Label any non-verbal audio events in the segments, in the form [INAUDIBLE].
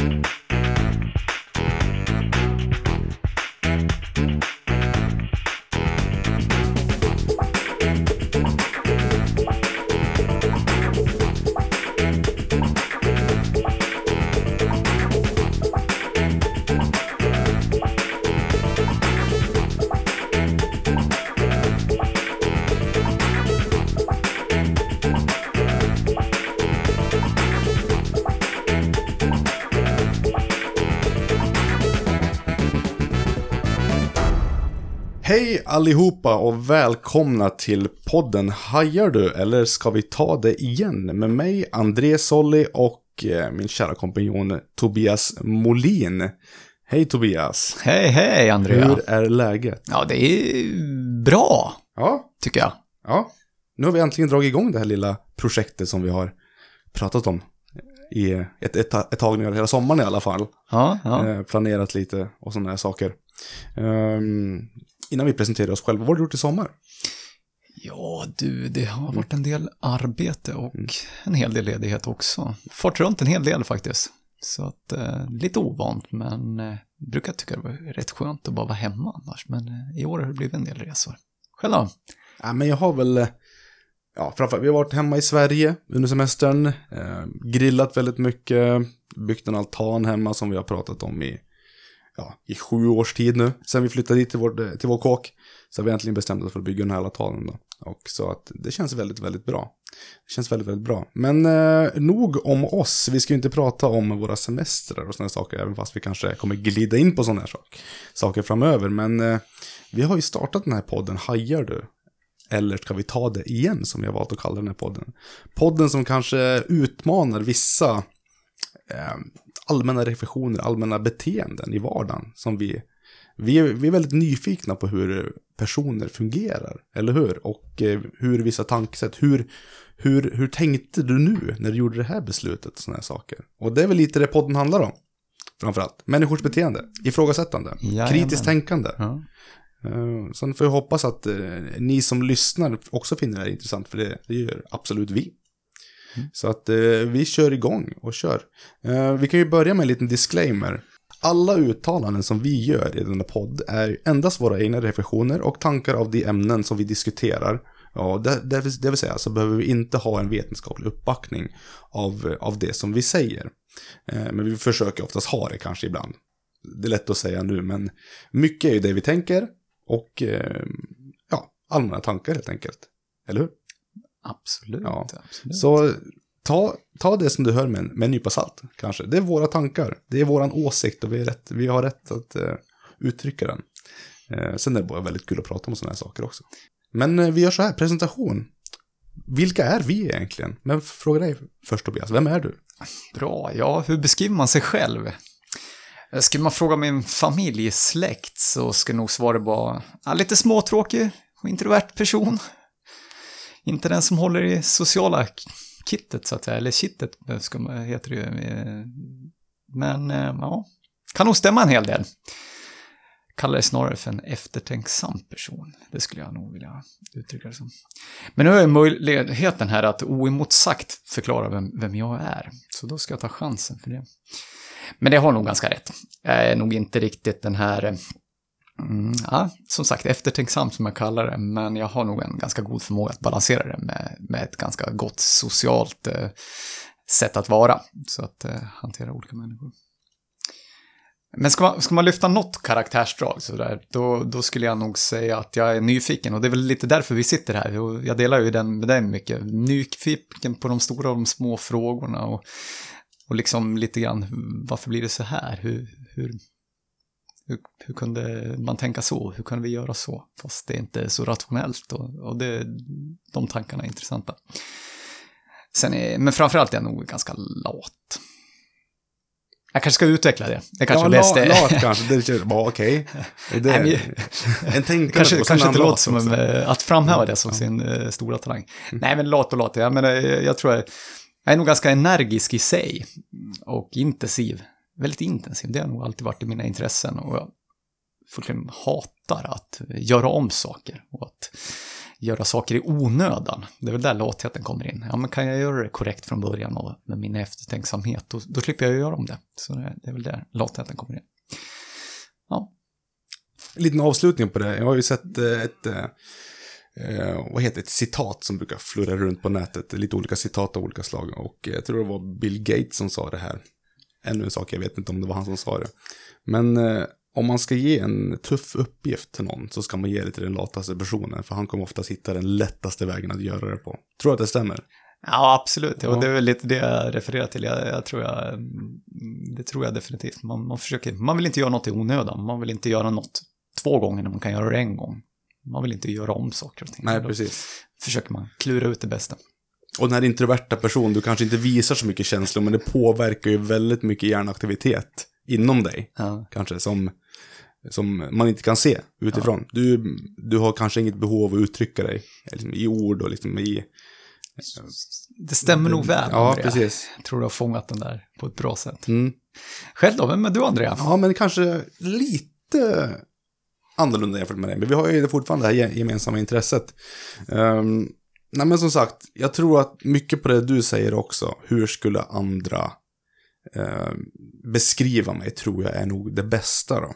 Hej allihopa och välkomna till podden Hajar du eller ska vi ta det igen? Med mig André Solli och eh, min kära kompanjon Tobias Molin. Hej Tobias! Hej, hej Andrea. Hur är läget? Ja, det är bra, Ja, tycker jag. ja. Nu har vi äntligen dragit igång det här lilla projektet som vi har pratat om i ett, ett, ett tag nu, hela sommaren i alla fall. Ja, ja. Eh, planerat lite och sådana här saker. Ehm, innan vi presenterar oss själva, vad har du gjort i sommar? ja, du, det har varit en del arbete och Mm. en hel del ledighet också. Fått runt en hel del faktiskt. Så att, eh, lite ovant, men eh, brukar tycka det var rätt skönt att bara vara hemma annars. Men eh, i år har det blivit en del resor. Själv då? Ja, men jag har väl, ja, framförallt, vi har varit hemma i Sverige under semestern, eh, grillat väldigt mycket, byggt en altan hemma som vi har pratat om i, ja, i sju års tid nu. Sen vi flyttade dit till vår, eh, till vår kåk, så har vi äntligen bestämt oss för att bygga den här altanen då. Och så att det känns väldigt, väldigt bra. Det känns väldigt, väldigt bra. Men eh, nog om oss. Vi ska ju inte prata om våra semestrar och sådana saker, även fast vi kanske kommer glida in på sådana här sak, saker framöver. Men eh, vi har ju startat den här podden, Hajar du? Eller ska vi ta det igen, som jag valt att kalla den här podden? Podden som kanske utmanar vissa eh, allmänna reflektioner, allmänna beteenden i vardagen. Som vi, vi, är, vi är väldigt nyfikna på hur personer fungerar, eller hur? Och eh, hur vissa tankesätt, hur, hur, hur tänkte du nu när du gjorde det här beslutet? Sådana här saker. Och det är väl lite det podden handlar om. Framförallt. Människors beteende, ifrågasättande, Jajamän. kritiskt tänkande. Ja. Uh, sen får jag hoppas att eh, ni som lyssnar också finner det här intressant, för det, det gör absolut vi. Mm. Så att eh, vi kör igång och kör. Eh, vi kan ju börja med en liten disclaimer. Alla uttalanden som vi gör i denna podd är endast våra egna reflektioner och tankar av de ämnen som vi diskuterar. Ja, det, det, vill- det vill säga så behöver vi inte ha en vetenskaplig uppbackning av, av det som vi säger. Eh, men vi försöker oftast ha det kanske ibland. Det är lätt att säga nu, men mycket är ju det vi tänker och eh, ja, allmänna tankar helt enkelt. Eller hur? Absolut, Ja. absolut. Så ta, ta det som du hör med en, med en nypa salt, kanske. Det är våra tankar, det är våran åsikt och vi, är rätt, vi har rätt att eh, uttrycka den. Eh, sen är det bara väldigt kul att prata om sådana här saker också. Men eh, vi gör så här, presentation. Vilka är vi egentligen? Men fråga dig först Tobias, vem är du? Bra, ja, hur beskriver man sig själv? Skulle man fråga min familjesläkt så skulle nog svaret vara ja, lite småtråkig och introvert person. Inte den som håller i sociala kittet så att säga, eller kittet heter det ju. Men eh, ja, kan nog stämma en hel del. Kallar det snarare för en eftertänksam person. Det skulle jag nog vilja uttrycka det som. Men nu har jag möjligheten här att oemotsagt förklara vem, vem jag är. Så då ska jag ta chansen för det. Men det har nog ganska rätt. Jag är nog inte riktigt den här, eh, mm, ja, som sagt, eftertänksam som jag kallar det, men jag har nog en ganska god förmåga att balansera det med, med ett ganska gott socialt eh, sätt att vara. Så att eh, hantera olika människor. Men ska man, ska man lyfta något karaktärsdrag sådär då, då skulle jag nog säga att jag är nyfiken och det är väl lite därför vi sitter här. Och jag delar ju den med dig mycket. Nyfiken på de stora och de små frågorna och, och liksom lite grann varför blir det så här? Hur, hur, hur, hur kunde man tänka så? Hur kunde vi göra så? Fast det är inte så rationellt och, och det, de tankarna är intressanta. Sen är, men framförallt är jag nog ganska lat. Jag kanske ska utveckla det. Det kanske ja, är bäst. la, lat kanske, det känns, ja, okej. Det, [LAUGHS] Nej, en tänkande [LAUGHS] kanske kanske inte låter som en, eh, att framhäva det som Ja. sin eh, stora talang. Nej, men lat och lat. Jag, menar, jag, jag tror jag, jag är nog ganska energisk i sig och intensiv. Väldigt intensiv. Det har nog alltid varit i mina intressen och jag fullkomligt hatar att göra om saker och att göra saker i onödan. Det är väl där latheten kommer in. Ja, men kan jag göra det korrekt från början och med min eftertänksamhet, då, då slipper jag göra om det. Så det, det är väl där latheten kommer in. Ja. En liten avslutning på det. Jag har ju sett eh, ett, eh, eh, vad heter det, ett citat som brukar flurra runt på nätet. Lite olika citat av olika slag. Och eh, jag tror det var Bill Gates som sa det här. Ännu en sak, jag vet inte om det var han som sa det. Men eh, om man ska ge en tuff uppgift till någon så ska man ge det till den lataste personen. För han kommer ofta hitta den lättaste vägen att göra det på. Tror du att det stämmer? Ja, absolut. Och det är väl lite det jag refererar till. Jag, jag tror jag, mm, det tror jag definitivt. Man, man, försöker, man vill inte göra något i onödan. Man vill inte göra något två gånger när man kan göra det en gång. Man vill inte göra om saker och ting. Nej, Då precis. försöker man klura ut det bästa. Och den här introverta personen, du kanske inte visar så mycket känslor, men det påverkar ju väldigt mycket hjärnaktivitet inom dig. Ja. Kanske som, som man inte kan se utifrån. Du, du har kanske inget behov av att uttrycka dig liksom, i ord och liksom i... Det stämmer nog väl, Ja, Andrea. precis. Jag tror du har fångat den där på ett bra sätt. Mm. Själv då, vem är du, Andrea? Ja, men kanske lite annorlunda jämfört med dig. Men vi har ju fortfarande det här ge- gemensamma intresset. Um, nej, men som sagt, jag tror att mycket på det du säger också, hur skulle andra eh, beskriva mig, tror jag är nog det bästa då.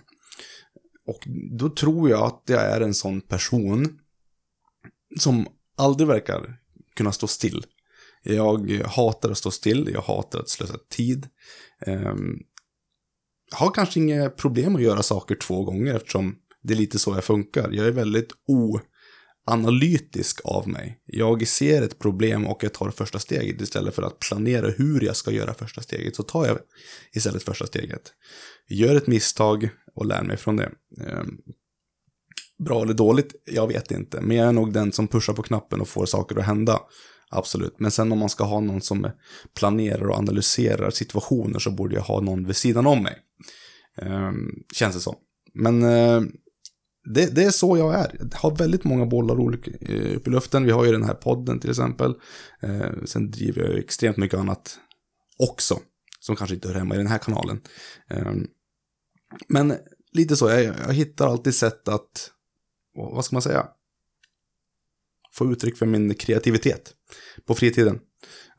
Och då tror jag att jag är en sån person som aldrig verkar kunna stå still. Jag hatar att stå still, jag hatar att slösa tid. Eh, jag har kanske inga problem att göra saker två gånger eftersom det är lite så jag funkar. Jag är väldigt o analytisk av mig. Jag ser ett problem och jag tar första steget istället för att planera hur jag ska göra första steget. Så tar jag istället första steget. Gör ett misstag och lär mig från det. Ehm, bra eller dåligt, jag vet inte. Men jag är nog den som pushar på knappen och får saker att hända. Absolut. Men sen om man ska ha någon som planerar och analyserar situationer så borde jag ha någon vid sidan om mig. Ehm, känns det som. Men eh, det, det är så jag är. Jag har väldigt många bollar olika, eh, upp i luften. Vi har ju den här podden till exempel. Eh, sen driver jag extremt mycket annat också. Som kanske inte hör hemma i den här kanalen. Eh, men lite så, jag, jag hittar alltid sätt att, vad ska man säga? Få uttryck för min kreativitet på fritiden.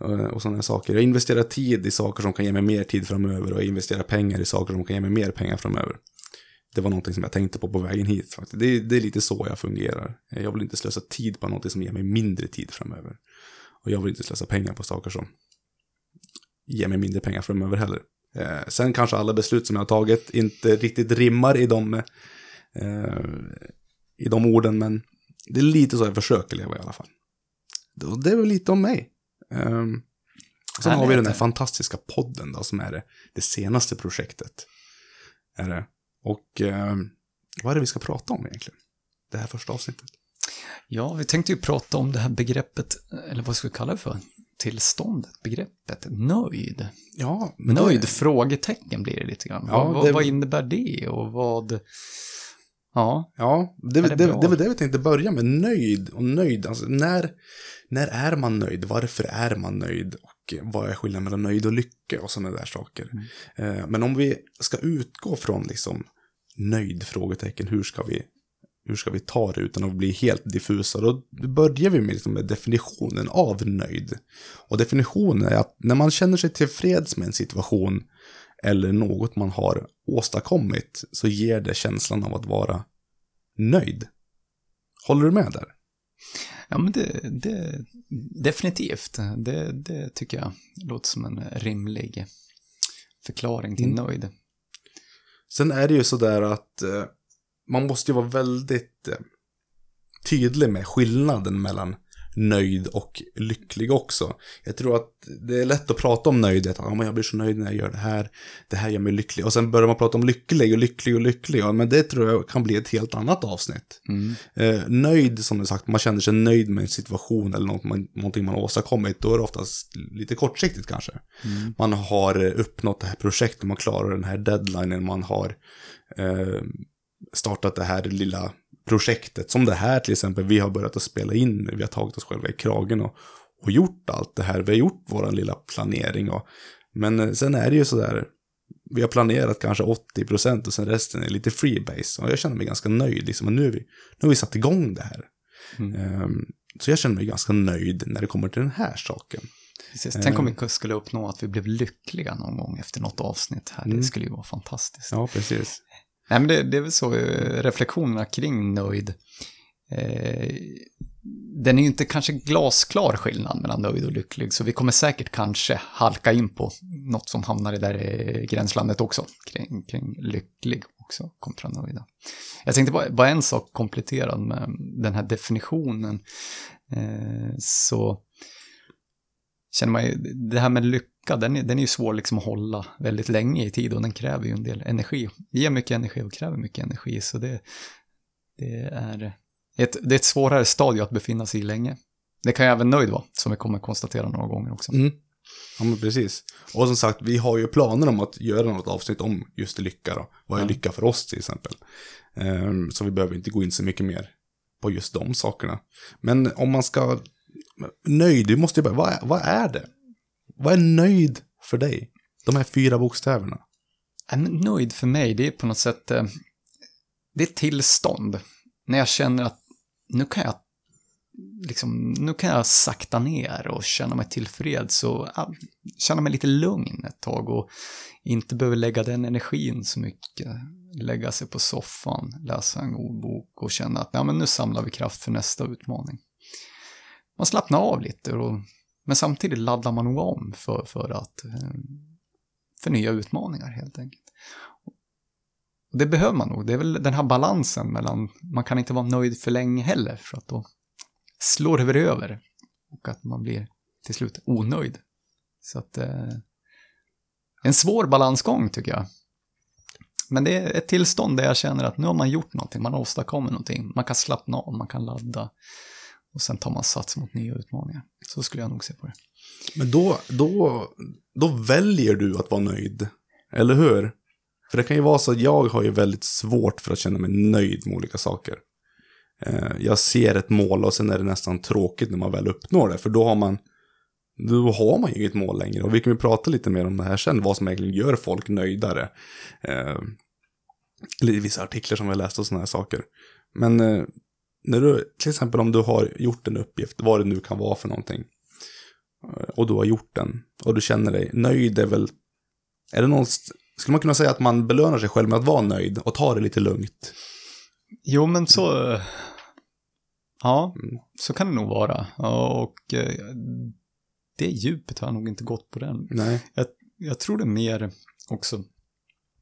eh, Och sådana saker. Jag investerar tid i saker som kan ge mig mer tid framöver och jag investerar pengar i saker som kan ge mig mer pengar framöver. Det var någonting som jag tänkte på på vägen hit. Faktiskt. Det, är- det är lite så jag fungerar. Jag vill inte slösa tid på någonting som ger mig mindre tid framöver. Och jag vill inte slösa pengar på saker som ger mig mindre pengar framöver heller. Eh, sen kanske alla beslut som jag har tagit inte riktigt rimmar i de, eh, i de orden, men det är lite så jag försöker leva i alla fall. Det, är väl lite om mig. Um, sen har vi den här fantastiska podden då, som är det, det senaste projektet. Är det. Och ehm, vad är det vi ska prata om egentligen? Det här första avsnittet. Ja, vi tänkte ju prata om det här begreppet, eller vad ska vi kalla det för? Tillståndet, begreppet nöjd. Ja, men Nöjd, Det, frågetecken blir det lite grann. Ja, vad, vad, det- vad innebär det och vad... Ja, ja, det, det, det det, var det vi tänkte börja med. Nöjd och nöjd. Alltså, när, när är man nöjd? Varför är man nöjd? Och vad är skillnaden mellan nöjd och lycka och sådana där saker. Eh, men om vi ska utgå från liksom nöjd? Frågetecken. Hur ska vi, hur ska vi ta det utan att bli helt diffusa? Då börjar vi med, liksom med definitionen av nöjd. Och definitionen är att när man känner sig tillfreds med en situation eller något man har åstadkommit så ger det känslan av att vara nöjd. Håller du med där? ja men det, det definitivt. Det, det tycker jag låter som en rimlig förklaring till Mm. nöjd. Sen är det ju sådär att eh, man måste ju vara väldigt eh, tydlig med skillnaden mellan nöjd och lycklig också. Jag tror att det är lätt att prata om nöjdhet. Ja, men jag blir så nöjd när jag gör det här. Det här gör mig lycklig. Och sen börjar man prata om lycklig och lycklig och lycklig. Ja, men det tror jag kan bli ett helt annat avsnitt. Mm. Eh, nöjd, som du sagt, man känner sig nöjd med en situation eller något man, någonting man har åstadkommit. Då är det oftast lite kortsiktigt kanske. Mm. Man har uppnått det här projektet, man klarar den här deadlinen, man har eh, startat det här lilla projektet. Som det här till exempel, vi har börjat att spela in, vi har tagit oss själva i kragen och, och gjort allt det här. Vi har gjort vår lilla planering. Och, men eh, sen är det ju sådär, vi har planerat kanske 80% och sen resten är lite freebase. Och jag känner mig ganska nöjd, liksom, nu, är vi, nu har vi satt igång det här. Mm. Ehm, Så jag känner mig ganska nöjd när det kommer till den här saken. Precis. Tänk om vi skulle uppnå att vi blev lyckliga någon gång efter något avsnitt här. Mm. Det skulle ju vara fantastiskt. Ja, precis. Nej, men det, det är väl så, eh, reflektionerna kring nöjd. Eh, den är ju inte kanske glasklar skillnad mellan nöjd och lycklig, så vi kommer säkert kanske halka in på något som hamnar i det där eh, gränslandet också, kring, kring lycklig också kontra nöjda. Jag tänkte bara, bara en sak kompletterad med den här definitionen, eh, så känner man ju, det här med lycka, den är, den är ju svår liksom att hålla väldigt länge i tid och den kräver ju en del energi. Ger mycket energi och kräver mycket energi, så det, det, är, ett, det är ett svårare stadie att befinna sig i länge. Det kan ju även nöjd vara, som vi kommer konstatera några gånger också. Mm. Ja, men precis. Och som sagt, vi har ju planer om att göra något avsnitt om just lycka då. Vad är Ja. lycka för oss till exempel? Ehm, så vi behöver inte gå in så mycket mer på just de sakerna. Men om man ska... Nöjd, vi måste ju bara... Vad vad är det? Vad är nöjd för dig? De här fyra bokstäverna. Nöjd för mig, det är på något sätt, eh, det är tillstånd. När jag känner att nu kan jag, liksom, nu kan jag sakta ner och känna mig tillfreds och ja, känna mig lite lugn ett tag och inte behöver lägga den energin så mycket. Lägga sig på soffan, läsa en god bok och känna att ja, men nu samlar vi kraft för nästa utmaning. Man slappnar av lite, och, men samtidigt laddar man nog om för, för att eh, för nya utmaningar helt enkelt. Och det behöver man nog. Det är väl den här balansen mellan, man kan inte vara nöjd för länge heller för att då slår det väl över och att man blir till slut onöjd. Så att eh, en svår balansgång tycker jag. Men det är ett tillstånd där jag känner att nu har man gjort någonting, man har åstadkommit någonting, man kan slappna av, man kan ladda och sen tar man sats mot nya utmaningar. Så skulle jag nog se på det. Men då, då, då väljer du att vara nöjd. Eller hur? För det kan ju vara så att jag har ju väldigt svårt för att känna mig nöjd med olika saker. Eh, jag ser ett mål och sen är det nästan tråkigt när man väl uppnår det. För då har man, då har man ju inget mål längre. Och vi kan ju prata lite mer om det här sen, vad som egentligen gör folk nöjdare. Eh, Eller vissa artiklar som vi har läst och sådana här saker. Men eh, när du, till exempel om du har gjort en uppgift, vad det nu kan vara för någonting. eh, Och du har gjort den. Och du känner dig nöjd är väl, är det någon, skulle man kunna säga att man belönar sig själv med att vara nöjd och ta det lite lugnt? Jo, men så... eh, Ja, Mm. så kan det nog vara. Och eh, det djupet har jag nog inte gått på den. Nej. Jag tror det är mer också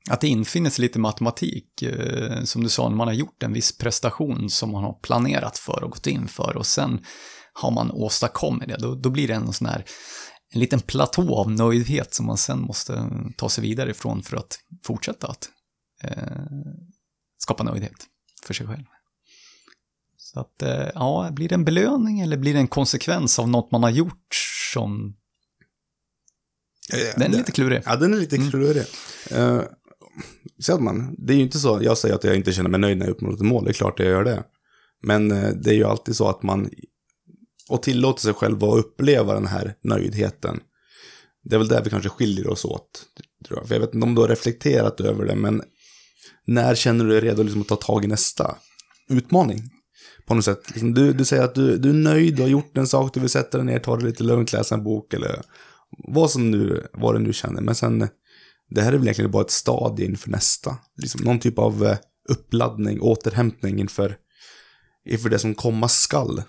att det infinner sig lite matematik. eh, Som du sa, när man har gjort en viss prestation som man har planerat för och gått in för och sen har man åstadkommit det, då, då blir det en sån här en liten platå av nöjdhet som man sen måste ta sig vidare ifrån för att fortsätta att eh, skapa nöjdhet för sig själv. Så att, eh, ja, blir det en belöning eller blir det en konsekvens av något man har gjort som... Den är lite klurig. Ja, den är lite Mm. klurig. Uh, så man, det är ju inte så, jag säger att jag inte känner mig nöjd när jag uppnår ett mål, det är klart jag gör det. Men eh, det är ju alltid så att man, och tillåter sig själv att uppleva den här nöjdheten. Det är väl där vi kanske skiljer oss åt, tror jag. För jag vet inte om du har reflekterat över det, men när känner du dig redo liksom att ta tag i nästa utmaning? På något sätt. Liksom, du, du säger att du, du är nöjd, du har gjort en sak, du vill sätta dig ner, ta det lite lugnt, läsa en bok eller vad som nu, vad du nu känner. Men sen, det här är väl egentligen bara ett stadie inför nästa. Liksom någon typ av eh, uppladdning, återhämtning inför, inför det som komma skall.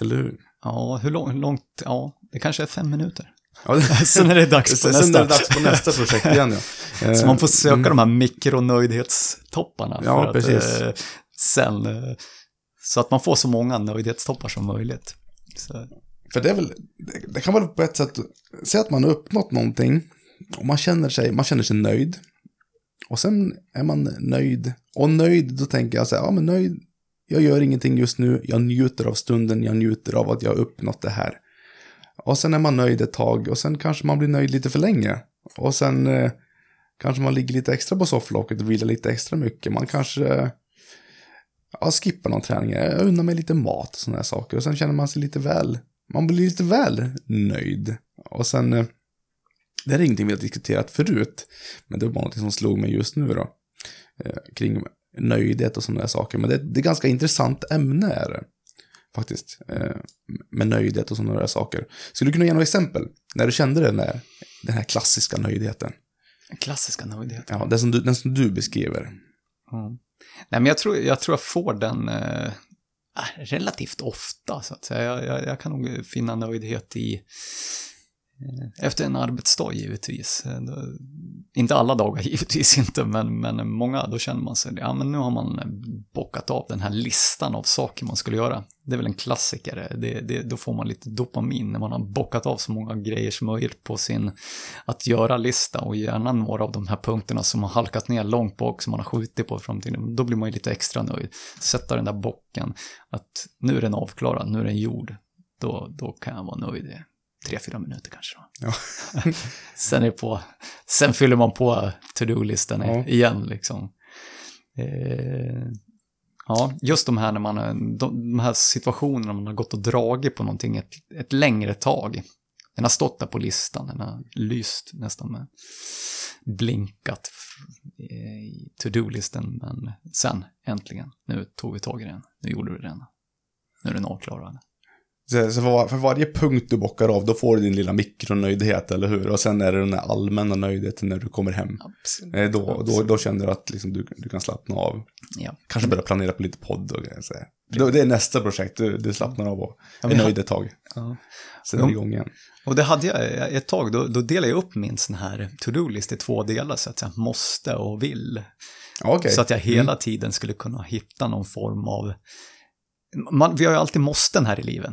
Eller hur? Ja, hur, lång, hur långt? Ja, det kanske är fem minuter. Ja, [LAUGHS] Sen är det dags på sen, nästa. sen är det dags på nästa projekt igen ja. [LAUGHS] Så man får söka mm. de här mikronöjdhetstopparna. Ja, att, precis. eh, sen, eh, så att man får så många nöjdhetstoppar som möjligt. Så, För det är väl, det, det kan vara på ett sätt, säg att man har uppnått någonting och man känner sig, man känner sig nöjd. Och sen är man nöjd. Och nöjd, då tänker jag så här, ja men nöjd, jag gör ingenting just nu, jag njuter av stunden, jag njuter av att jag har uppnått det här. Och sen är man nöjd ett tag och sen kanske man blir nöjd lite för länge. Och sen eh, kanske man ligger lite extra på sofflocket och vilar lite extra mycket. Man kanske eh, ja, skippar någon träning, jag unnar mig lite mat och sådana här saker. Och sen känner man sig lite väl man blir lite väl nöjd. Och sen, eh, det här är ingenting vi har diskuterat förut, men det var bara något som slog mig just nu då. Eh, kring nöjdhet och sådana där saker. Men det, det är ett ganska intressant ämne är det. faktiskt. Eh, med nöjdhet och sådana där saker. Skulle du kunna ge några exempel? När du kände den där, den här klassiska nöjdheten? Klassiska nöjdheten. Ja, den som du, den som du beskriver. Mm. Nej, men jag tror, jag tror jag får den eh, relativt ofta, så att säga. Jag, jag, jag kan nog finna nöjdhet i Eh, efter en arbetsdag givetvis. Eh, inte alla dagar [LAUGHS] givetvis inte, men, men många, då känner man sig, ja men nu har man eh, bockat av den här listan av saker man skulle göra. Det är väl en klassiker, det, det, då får man lite dopamin när man har bockat av så många grejer som möjligt på sin att göra-lista och gärna några av de här punkterna som har halkat ner långt bak som man har skjutit på framtiden. Då blir man ju lite extra nöjd. Sätta den där bocken, att nu är den avklarad, nu är den gjord. Då, då kan jag vara nöjd tre, fyra minuter kanske. Då. Ja. [LAUGHS] sen, är på, sen fyller man på to-do-listan ja. igen liksom. Eh, ja, just de här när man, de, de här situationerna man har gått och dragit på någonting ett, ett längre tag. Den har stått där på listan, den har lyst nästan med blinkat i to-do-listen, men sen äntligen, nu tog vi tag i den, nu gjorde vi den, nu är den avklarad. Så, så för, för, varje punkt du bockar av, då får du din lilla mikronöjdhet, eller hur? Och sen är det den här allmänna nöjdheten när du kommer hem. Absolut. Eh, då, då, då känner du att liksom, du, du kan slappna av. Ja. Kanske börja planera på lite podd och grejer. Så. Det är nästa projekt, du, du slappnar av och är nöjd ett tag. Ja. Sen är det igång igen. Och det hade jag ett tag, då, då delade jag upp min sån här to-do-list i två delar, så att jag måste och vill. Okay. Så att jag hela mm. tiden skulle kunna hitta någon form av man, vi har ju alltid måsten här i livet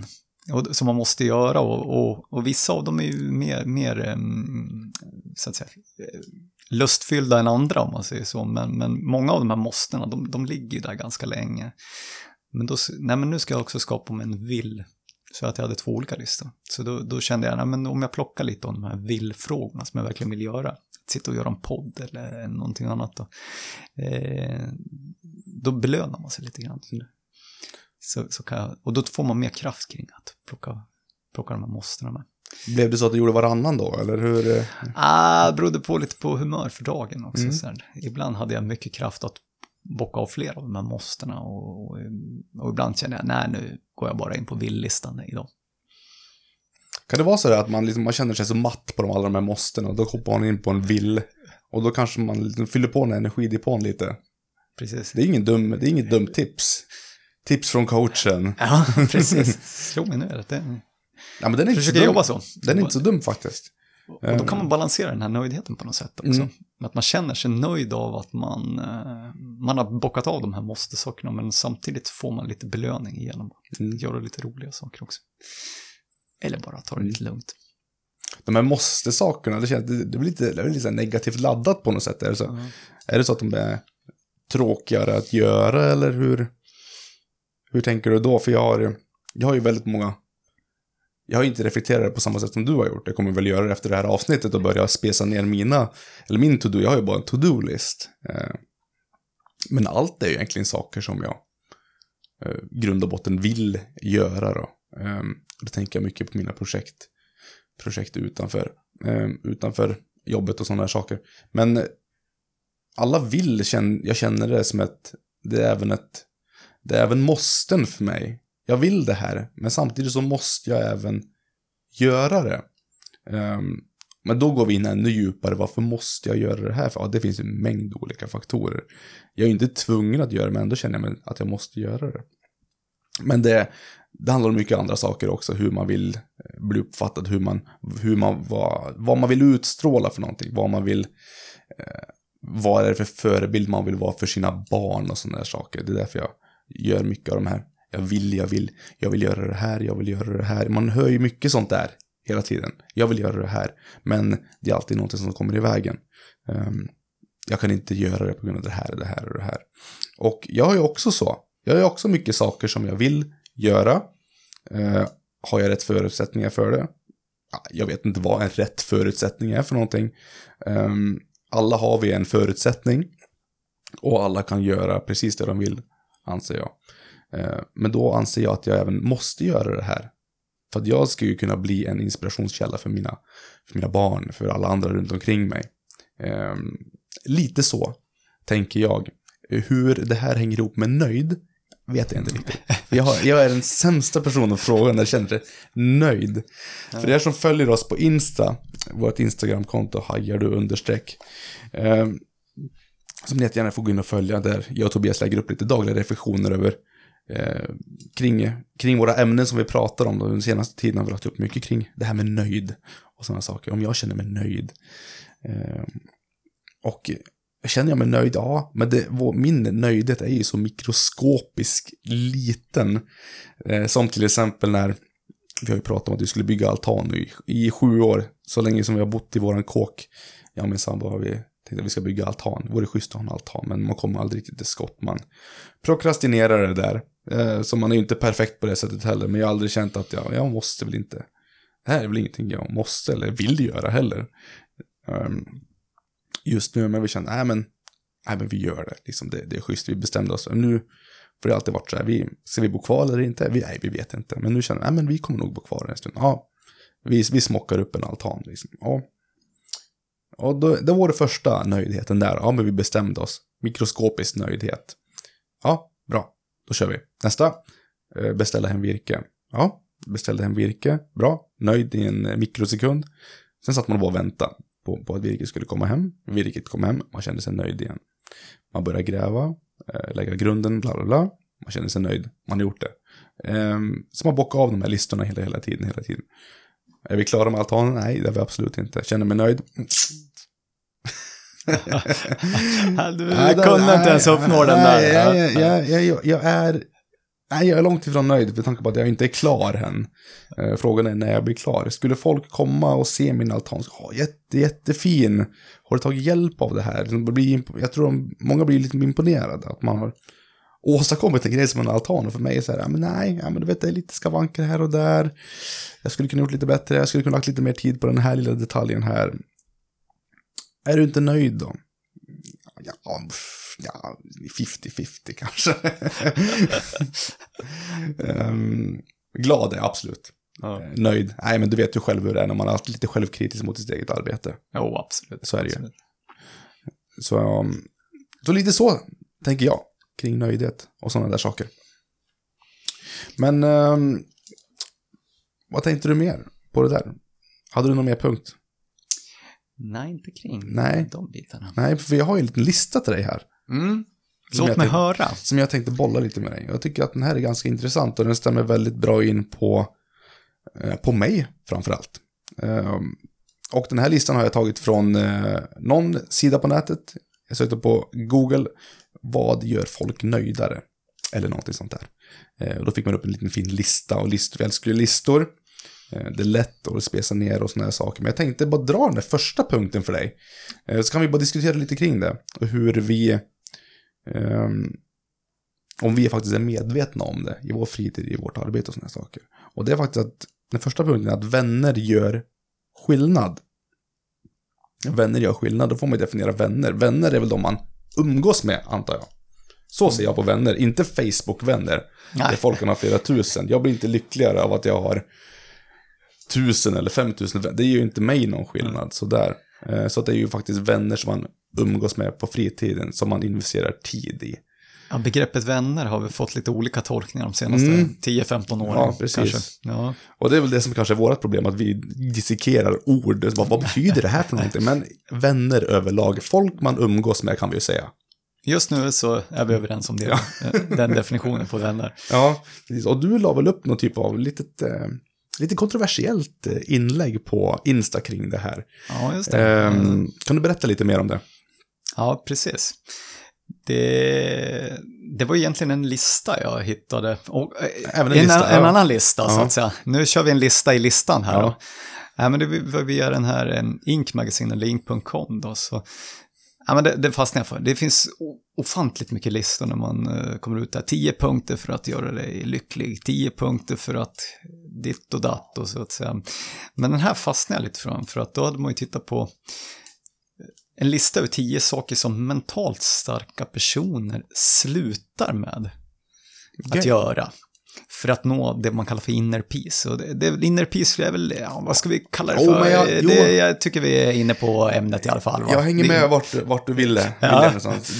och, som man måste göra och, och, och, vissa av dem är ju mer, mer så att säga, eh, lustfyllda än andra om man säger så, men, men många av de här måstena, de, de ligger där ganska länge. Men, då, nej, men nu ska jag också skapa mig en vill, så att jag hade två olika listor. Så då, då kände jag, nej, men om jag plockar lite av de här vill-frågorna som jag verkligen vill göra, sitta och göra en podd eller någonting annat då, eh, då belönar man sig lite grann. Så, så kan jag, och då får man mer kraft kring att plocka, plocka de här måstena med. Blev det så att du gjorde varannan då, eller hur? Ah, berodde på lite på humör för dagen också. Mm. Så ibland hade jag mycket kraft att bocka av fler av de här måstena och, och, och ibland kände jag, nej nu går jag bara in på villlistan idag. Kan det vara så att man, liksom, man känner sig så matt på de, alla de här måstena och då hoppar man in på en vill och då kanske man liksom fyller på den energidepån lite. Precis. Det är, ingen dum, det är inget dumt tips. Tips från coachen. [LAUGHS] Ja, precis. Slå mig nu. Det... Ja, men den är Försöker jobba så. Den är inte så dum faktiskt. Och då kan man balansera den här nöjdheten på något sätt också. Mm. Att man känner sig nöjd av att man, eh, man har bockat av de här måste-sakerna men samtidigt får man lite belöning genom att mm. göra lite roliga saker också. Eller bara ta det lite mm. lugnt. De här måste-sakerna, det, känns, det, det blir lite, det blir lite negativt laddat på något sätt. Är det, så? Mm. är det så att de är tråkigare att göra eller hur? Hur tänker du då? För jag har, jag har ju väldigt många... Jag har inte reflekterat på samma sätt som du har gjort. Jag kommer väl göra det efter det här avsnittet och börja spesa ner mina, eller min to-do. Jag har ju bara en to-do-list. Eh, men allt är ju egentligen saker som jag eh, grund och botten vill göra då. Ehm, då tänker jag mycket på mina projekt. Projekt utanför, ehm, utanför jobbet och sådana här saker. Men alla vill, jag känner det som ett, det är även ett det är även måsten för mig. Jag vill det här, men samtidigt så måste jag även göra det. Um, men då går vi in ännu djupare. Varför måste jag göra det här? För ja, det finns en mängd olika faktorer. Jag är inte tvungen att göra det, men ändå känner jag att jag måste göra det. Men det, det handlar om mycket andra saker också. Hur man vill eh, bli uppfattad, hur man, hur man, vad, vad man vill utstråla för någonting. Vad man vill, eh, vad är det för förebild man vill vara för sina barn och sådana där saker. Det är därför jag gör mycket av de här. Jag vill, jag vill, jag vill göra det här, jag vill göra det här. Man hör ju mycket sånt där hela tiden. Jag vill göra det här, men det är alltid någonting som kommer i vägen. Um, jag kan inte göra det på grund av det här, det här och det här. Och jag har ju också så. Jag har ju också mycket saker som jag vill göra. Uh, har jag rätt förutsättningar för det? Jag vet inte vad en rätt förutsättning är för någonting. Um, alla har vi en förutsättning. Och alla kan göra precis det de vill anser jag. Eh, men då anser jag att jag även måste göra det här. För att jag ska ju kunna bli en inspirationskälla för mina, för mina barn, för alla andra runt omkring mig. Ehm, lite så tänker jag. Hur det här hänger ihop med nöjd, vet jag inte riktigt. Jag, har, jag är den sämsta personen att fråga när jag känner sig nöjd. För er som följer oss på Insta, vårt Instagramkonto, hajar du understreck. Alltså, som ni jättegärna får gå in och följa där jag och Tobias lägger upp lite dagliga reflektioner över eh, kring, kring våra ämnen som vi pratar om. Den senaste tiden har vi lagt upp mycket kring det här med nöjd och sådana saker. Om jag känner mig nöjd. Eh, och känner jag mig nöjd? Ja, men det, vår, min nöjdhet är ju så mikroskopisk liten. Eh, som till exempel när vi har ju pratat om att vi skulle bygga altan i, i sju år. Så länge som vi har bott i våran kåk. Jag och min sambo har vi Tänkte att vi ska bygga altan. Det vore schysst att ha en altan, men man kommer aldrig riktigt till skott. Man prokrastinerar det där. Eh, så man är ju inte perfekt på det sättet heller. Men jag har aldrig känt att jag, jag måste väl inte. Det här är väl ingenting jag måste eller vill göra heller. Ehm, just nu, men vi känner, nej men, nej men vi gör det, liksom det, det är schysst, vi bestämde oss. Nu, för det har alltid varit så här, vi, ska vi bo kvar eller inte? Vi, nej, vi vet inte. Men nu känner vi, nej men vi kommer nog bo kvar en stund. Ja, vi, vi smockar upp en altan. Liksom. Ja. Och då, det var det första nöjdheten där. Ja, men vi bestämde oss. Mikroskopisk nöjdhet. Ja, bra. Då kör vi. Nästa. Eh, beställa hem virke. Ja, beställde hem virke. Bra. Nöjd i en mikrosekund. Sen satt man bara och väntade på, på att virket skulle komma hem. Virket kom hem, man kände sig nöjd igen. Man började gräva, eh, lägga grunden, bla bla bla. Man känner sig nöjd, man har gjort det. Ehm, så man bockar av de här listorna hela, hela tiden, hela tiden. Är vi klara med altanen? Nej, det är vi absolut inte. Känner mig nöjd? [LAUGHS] du nej, kunde inte ens uppnå den där. Jag, jag, jag, jag, är Nej, jag är långt ifrån nöjd med tanke på att jag inte är klar än. Eh, frågan är när jag blir klar. Skulle folk komma och se min altan, oh, jätte, jättefin. Har du tagit hjälp av det här? Jag tror de, många blir lite imponerade att man har åstadkommit en grej som en altan. Och för mig är så här, ja, men nej, ja, men du vet, det är lite skavanker här och där. Jag skulle kunna gjort lite bättre, jag skulle kunna lagt lite mer tid på den här lilla detaljen här. Är du inte nöjd då? Ja, ja, 50-50 kanske. um, [LAUGHS] glad är jag absolut. Ja. Eh, nöjd. Nej, men du vet ju själv hur det är när man är lite självkritisk mot sitt eget arbete. Jo, absolut. Så är det ju. Så, um, så lite så tänker jag kring nöjdhet och sådana där saker. Men um, vad tänkte du mer på det där? Hade du någon mer punkt? Nej, inte kring Nej. de bitarna. Nej, för jag har ju en liten lista till dig här. Mm. Låt mig tänkte, höra. Som jag tänkte bolla lite med dig. Jag tycker att den här är ganska intressant och den stämmer väldigt bra in på, eh, på mig framförallt. Eh, och den här listan har jag tagit från eh, någon sida på nätet. Jag sökte på Google, vad gör folk nöjdare? Eller någonting sånt där. Eh, och då fick man upp en liten fin lista och list, vi älskar ju listor. Eh, det är lätt att spesa ner och sådana här saker. Men jag tänkte bara dra den där första punkten för dig. Eh, så kan vi bara diskutera lite kring det. Och hur vi Um, om vi faktiskt är medvetna om det i vår fritid, i vårt arbete och sådana saker. Och det är faktiskt att den första punkten är att vänner gör skillnad. Vänner gör skillnad, då får man definiera vänner. Vänner är väl de man umgås med, antar jag. Så ser jag på vänner, inte Facebook-vänner. Där folk kan ha flera tusen. Jag blir inte lyckligare av att jag har tusen eller femtusen vänner. Det ger ju inte mig någon skillnad, mm. sådär. Eh, så att det är ju faktiskt vänner som man umgås med på fritiden som man investerar tid i. Ja, begreppet vänner har vi fått lite olika tolkningar de senaste mm. 10-15 åren. Ja, precis. Ja. Och det är väl det som kanske är vårt problem, att vi dissekerar ord. Vad, vad betyder det här för någonting? Men vänner överlag, folk man umgås med kan vi ju säga. Just nu så är vi överens om det, ja. den definitionen på vänner. [LAUGHS] Ja, precis. Och du la väl upp någon typ av litet eh, lite kontroversiellt eh, inlägg på Insta kring det här. Ja, just det. Um, kan du berätta lite mer om det? Ja, precis. Det, det var egentligen en lista jag hittade. Och, eh, Även en, lista, en, en annan lista, ja. så att säga. Nu kör vi en lista i listan här. Ja. Då. Ja, men det var via den här Ink Magazine, eller Ink.com då, så Ja, men det, det fastnar jag för. Det finns ofantligt mycket listor när man uh, kommer ut där. Tio punkter för att göra dig lycklig, tio punkter för att ditt och datt och så att säga. Men den här fastnar jag lite för, för att då hade man ju tittat på en lista över tio saker som mentalt starka personer slutar med okay. att göra. för att nå det man kallar för inner peace. Och det, det, inner peace är väl, ja, vad ska vi kalla det för? jag- det, jag tycker vi är inne på ämnet i alla fall. Va? Jag hänger med vart, vart du ville. Ja.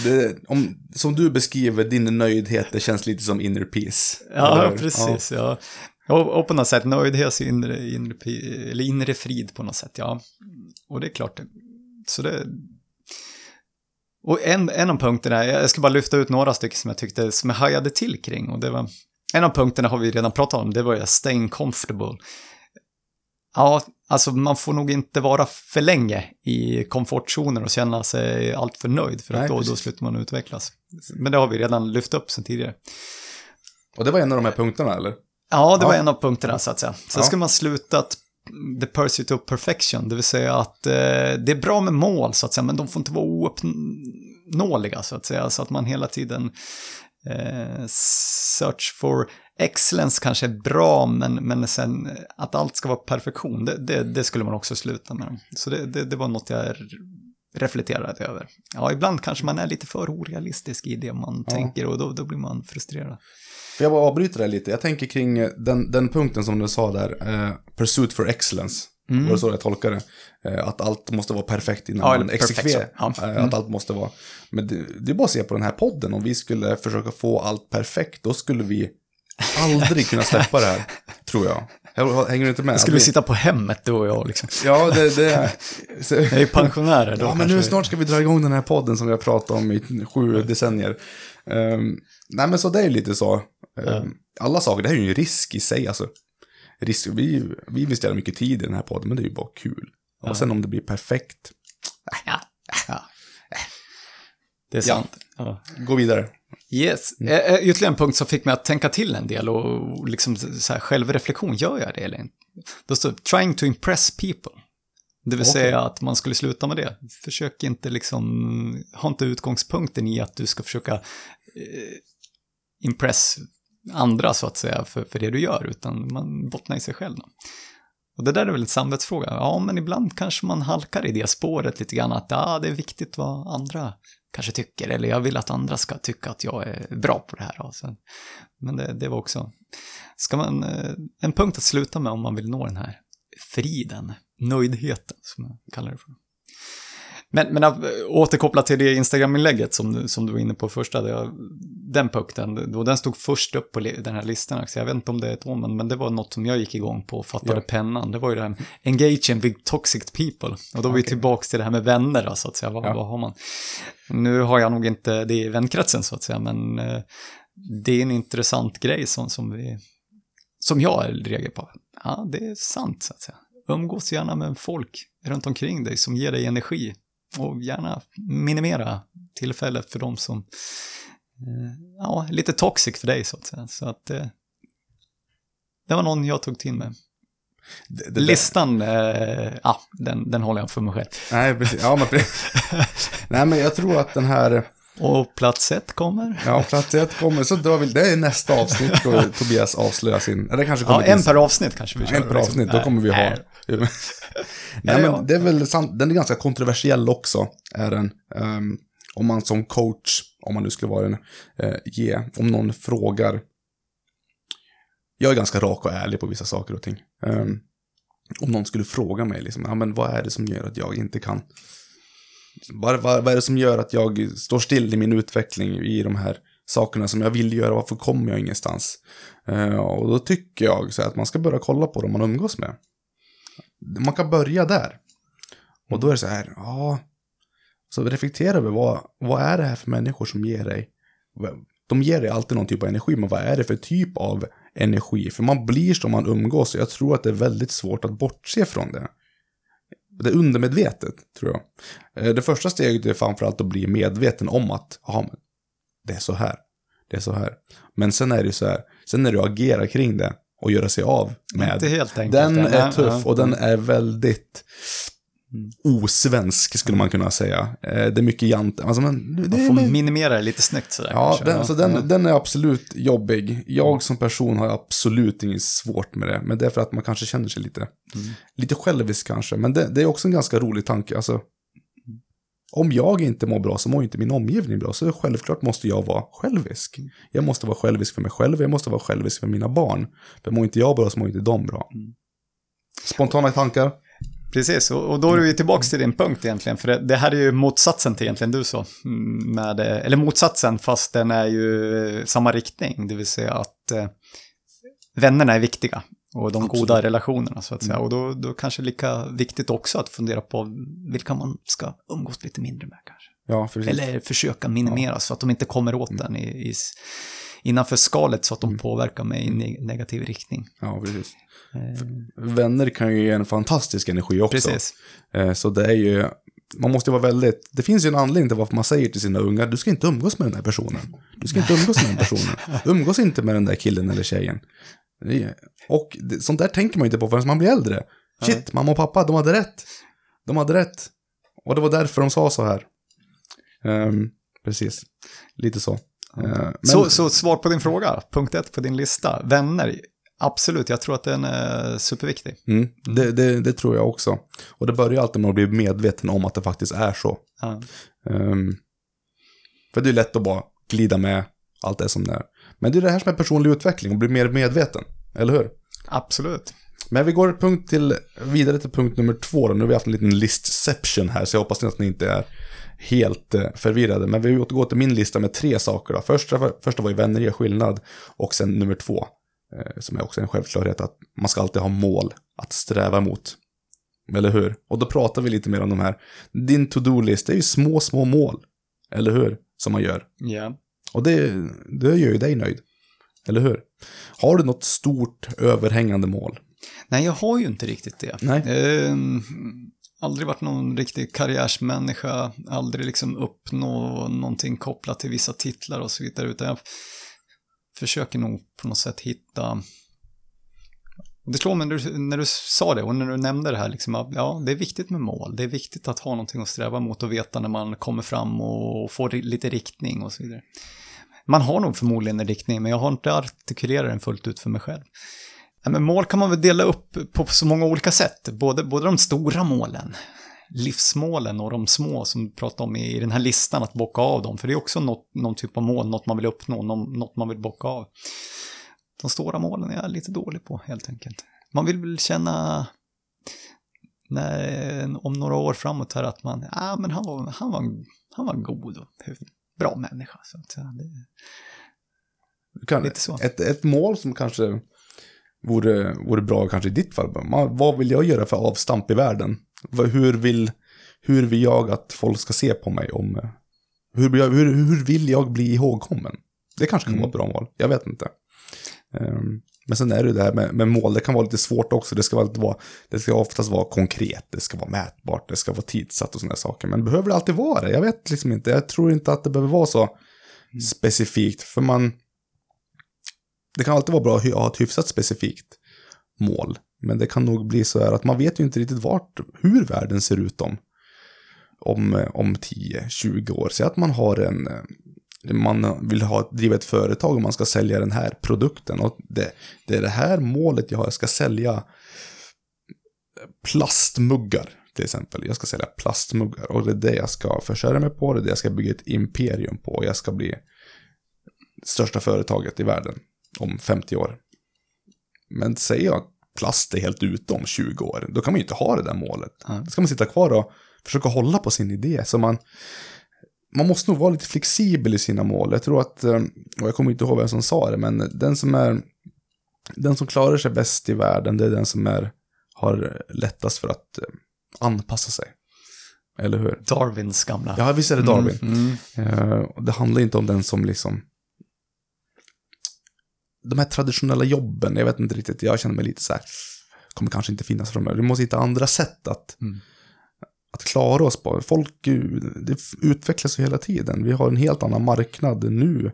det, om, som du beskriver din nöjdhet, det känns lite som inner peace. Ja, Eller precis. Ja. Och, och på något sätt nöjdhet, inre, inre, eller inre frid på något sätt, ja. Och det är klart, så det... Och en, en av punkterna, jag ska bara lyfta ut några stycken som jag tyckte, som jag hajade till kring. Och det var, en av punkterna har vi redan pratat om, det var ju staying comfortable. Ja, alltså man får nog inte vara för länge i komfortzonen och känna sig alltför nöjd, för att Nej, då, då precis. slutar man utvecklas. Men det har vi redan lyft upp sen tidigare. Och det var en av de här punkterna, eller? Ja, det var Ja. en av punkterna så att säga. Sen Ja. ska man sluta att the pursuit of perfection, det vill säga att eh, det är bra med mål så att säga, men de får inte vara ouppnåeliga så att säga, så att man hela tiden eh, search for excellence kanske är bra, men, men sen att allt ska vara perfektion, det, det, det skulle man också sluta med. Så det, det, det var något jag reflekterade över. Ja, ibland kanske man är lite för orealistisk i det man Ja. tänker och då, då blir man frustrerad. För jag bara avbryter det lite. Jag tänker kring eh, den, den punkten som du sa där, eh, pursuit for excellence. Mm. Var det så jag tolkade det? Eh, att allt måste vara perfekt innan Ja, man exekverar. Ja. Eh, Mm. Att allt måste vara. Men det, det är bara att se på den här podden. Om vi skulle försöka få allt perfekt, då skulle vi aldrig kunna släppa det här. [LAUGHS] Tror jag. Jag- Hänger du inte med? Skulle vi sitta på hemmet du och jag liksom? Ja, det, det [LAUGHS] så, Jag är ju pensionärer då Ja, men nu snart ska vi dra igång den här podden som vi har pratat om i sju decennier. Ehm, nej, men så det är ju lite så. Ehm, Alla saker, det här är ju en risk i sig. Alltså. Risk, vi, vi investerar mycket tid i den här podden, men det är ju bara kul. Och Ja. sen om det blir perfekt, Ja. ja. Det är sant. Ja. gå vidare. Yes. Mm. Ytterligare en punkt som fick mig att tänka till en del och liksom så här, självreflektion, gör jag det eller inte? Då står det, trying to impress people. Det vill Okej. säga att man skulle sluta med det. Försök inte liksom, ha inte utgångspunkten i att du ska försöka eh, impress andra så att säga för, för det du gör, utan man bottnar i sig själv. Då. Och det där är väl en samvetsfråga. Ja, men ibland kanske man halkar i det spåret lite grann, att ah, det är viktigt vad andra kanske tycker, eller jag vill att andra ska tycka att jag är bra på det här. Alltså. Men det, det var också, ska man, eh, en punkt att sluta med om man vill nå den här friden, nöjdheten, som jag kallar det för. Men, men att återkoppla till det Instagram-inlägget som, som du var inne på första, det, den punkten, då den stod först upp på den här listan, så jag vet inte om det är ett omen, men det var något som jag gick igång på och fattade Ja. pennan. Det var ju det här med engaging with toxic people. Och då är vi Okej. tillbaka till det här med vänner, då, så att säga. Vad, Ja. vad har man? Nu har jag nog inte det i vänkretsen, så att säga, men eh, det är en intressant grej som, som, vi, som jag reagerar på. Ja, det är sant, så att säga. Umgås gärna med folk runt omkring dig som ger dig energi. Och gärna minimera tillfället för de som eh, ja, lite toxic för dig, så att säga. Så att eh, det var någon jag tog till mig. Det, det, Listan, eh, ja, den, den håller jag för mig själv. nej, precis. Ja, men, [LAUGHS] nej, men jag tror att den här, Och plats ett kommer. ja, plats ett kommer, så drar vi, det är nästa avsnitt då Tobias avslöjar sin, eller kanske kommer Ja, en per avsnitt kanske vi kör. En per liksom. avsnitt, då kommer vi ha... [LAUGHS] Nej. Men det är väl sant, den är ganska kontroversiell också, är den. Ehm, om man som coach, om man nu skulle vara en, eh, ge, om någon frågar. Jag är ganska rak och ärlig på vissa saker och ting. Ehm, om någon skulle fråga mig, liksom, ja, men vad är det som gör att jag inte kan? Vad, vad, vad är det som gör att jag står still i min utveckling i de här sakerna som jag vill göra? Varför kommer jag ingenstans? Eh, och då tycker jag så att man ska börja kolla på dem man umgås med. Man kan börja där. Och då är det så här, ja. Så reflektera över vad, vad är det här för människor som ger dig? De ger dig alltid någon typ av energi, men vad är det för typ av energi? För man blir som man umgås, och jag tror att det är väldigt svårt att bortse från det. Det är undermedvetet, tror jag. Eh, det första steget är framförallt att bli medveten om att, jaha, men det är så här. Det är så här. Men sen är det ju så här, sen när du agerar kring det och göra sig av med Inte helt enkelt. den Ja, är tuff och den är väldigt osvensk skulle man kunna säga. Eh, Det är mycket jant. Alltså, men, det, Man får men, minimera det lite snyggt sådär. ja, kanske. den, så den, ja. den är absolut jobbig. Jag som person har absolut inget svårt med det. Men det är för att man kanske känner sig lite, Mm. lite självisk kanske. Men det, det är också en ganska rolig tanke. Alltså, Om jag inte mår bra så mår inte min omgivning bra. Så självklart måste jag vara självisk. Jag måste vara självisk för mig själv, jag måste vara självisk för mina barn. För mår inte jag bra så mår inte de bra. Spontana tankar? Precis, och, då är vi tillbaka till din punkt egentligen, för det, här är ju motsatsen till egentligen du sa. Mm, Med, eller motsatsen, fast den är ju eh, samma riktning, det vill säga att eh, vännerna är viktiga. Och de Absolut. goda relationerna så att säga. Mm. Och då, då kanske lika viktigt också att fundera på vilka man ska umgås lite mindre med kanske. Ja. Eller försöka minimera så att de inte kommer åt Mm. den i, i, innanför skalet så att de påverkar mig i ne negativ riktning. Ja, precis. Eh, Vänner kan ju ge en fantastisk energi också. precis. Eh, Så det är ju, man måste vara väldigt, det finns ju en anledning till varför man säger till sina ungar, du ska inte umgås med den här personen. Du ska inte [LAUGHS] umgås med den personen. Umgås inte med den där killen eller tjejen. Och sånt där tänker man ju inte på förrän man blir äldre. Shit, mamma och pappa, de hade rätt. De hade rätt. Och det var därför de sa så här. Ehm, precis, lite så. Eh, men, Så, så svar på din fråga, punkt ett på din lista. Vänner, absolut, jag tror att den är superviktig. Mm, det, det, det tror jag också. Och det börjar alltid med att bli medveten om att det faktiskt är så. Ja. Ehm, för det är lätt att bara glida med allt det som det är. Men det är det här som är personlig utveckling och bli mer medveten. Eller hur? Absolut. Men vi går punkt till, vidare till punkt nummer två. Då. Nu har vi haft en liten listception här, så jag hoppas att ni inte är helt eh, förvirrade. Men vi återgår till min lista med tre saker. Då. Första, första var ju vänner gör skillnad. Och sen nummer två, eh, som är också en självklarhet, att man ska alltid ha mål att sträva mot. Eller hur? Och då pratar vi lite mer om de här. Din to-do-list, är ju små, små mål. Eller hur? Som man gör. Ja. Och det, det gör ju dig nöjd. Eller hur? Har du något stort överhängande mål? Nej, jag har ju inte riktigt det. Nej. Ehm, aldrig varit någon riktig karriärsmänniska, aldrig liksom uppnå någonting kopplat till vissa titlar och så vidare, utan jag försöker nog på något sätt hitta det slår mig när du, när du sa det och när du nämnde det här, liksom, att, ja, det är viktigt med mål. Det är viktigt att ha någonting att sträva mot och veta när man kommer fram och får lite riktning och så vidare. Man har nog förmodligen en riktning, men jag har inte artikulerat den fullt ut för mig själv. Ja, men mål kan man väl dela upp på så många olika sätt. Både, både de stora målen, livsmålen och de små som du pratade om i, i den här listan, att bocka av dem. För det är också något, någon typ av mål, något man vill uppnå, någon, något man vill bocka av. De stora målen är jag lite dålig på, helt enkelt. Man vill väl känna när, om några år framåt här att man, ja men han var, han var, han var god och bra människa. Så att, ja, det, Kan, Lite så. Ett, ett mål som kanske vore, vore bra kanske i ditt fall. Vad vill jag göra för avstamp i världen? Hur vill, hur vill jag att folk ska se på mig om... Hur, hur, hur vill jag bli ihågkommen? Det kanske kan Mm. vara ett bra mål. Jag vet inte. Ehm, men sen är det ju det här med, med mål, det kan vara lite svårt också. Det ska, alltid vara, det ska oftast vara konkret, det ska vara mätbart, det ska vara tidsatt och sådana saker. Men behöver det alltid vara det? Jag vet liksom inte. Jag tror inte att det behöver vara så specifikt. För man... Det kan alltid vara bra att ha ett hyfsat specifikt mål. Men det kan nog bli så här att man vet ju inte riktigt vart, hur världen ser ut om, om, om 10-20 år. Säg att man har en, man vill ha, driva ett företag och man ska sälja den här produkten. Och det, det är det här målet jag har, jag ska sälja plastmuggar till exempel. Jag ska sälja plastmuggar och det är det jag ska försörja mig på, det är det jag ska bygga ett imperium på. Jag ska bli största företaget i världen om 50 år. Men säger jag att plast är helt ute om 20 år, då kan man ju inte ha det där målet. Ja. Då ska man sitta kvar och försöka hålla på sin idé. Så man, man måste nog vara lite flexibel i sina mål. Jag tror att, eh, och jag kommer inte ihåg vem som sa det, men den som är den som klarar sig bäst i världen, det är den som är, har lättast för att eh, anpassa sig. Eller hur? Darwins gamla. Ja, visst är det Darwin. Mm, mm. Det handlar inte om den som liksom... De här traditionella jobben, jag vet inte riktigt, jag känner mig lite så här, kommer kanske inte finnas framöver. Vi måste hitta andra sätt att, Mm. Att klara oss på. Folk, det utvecklas ju hela tiden. Vi har en helt annan marknad nu.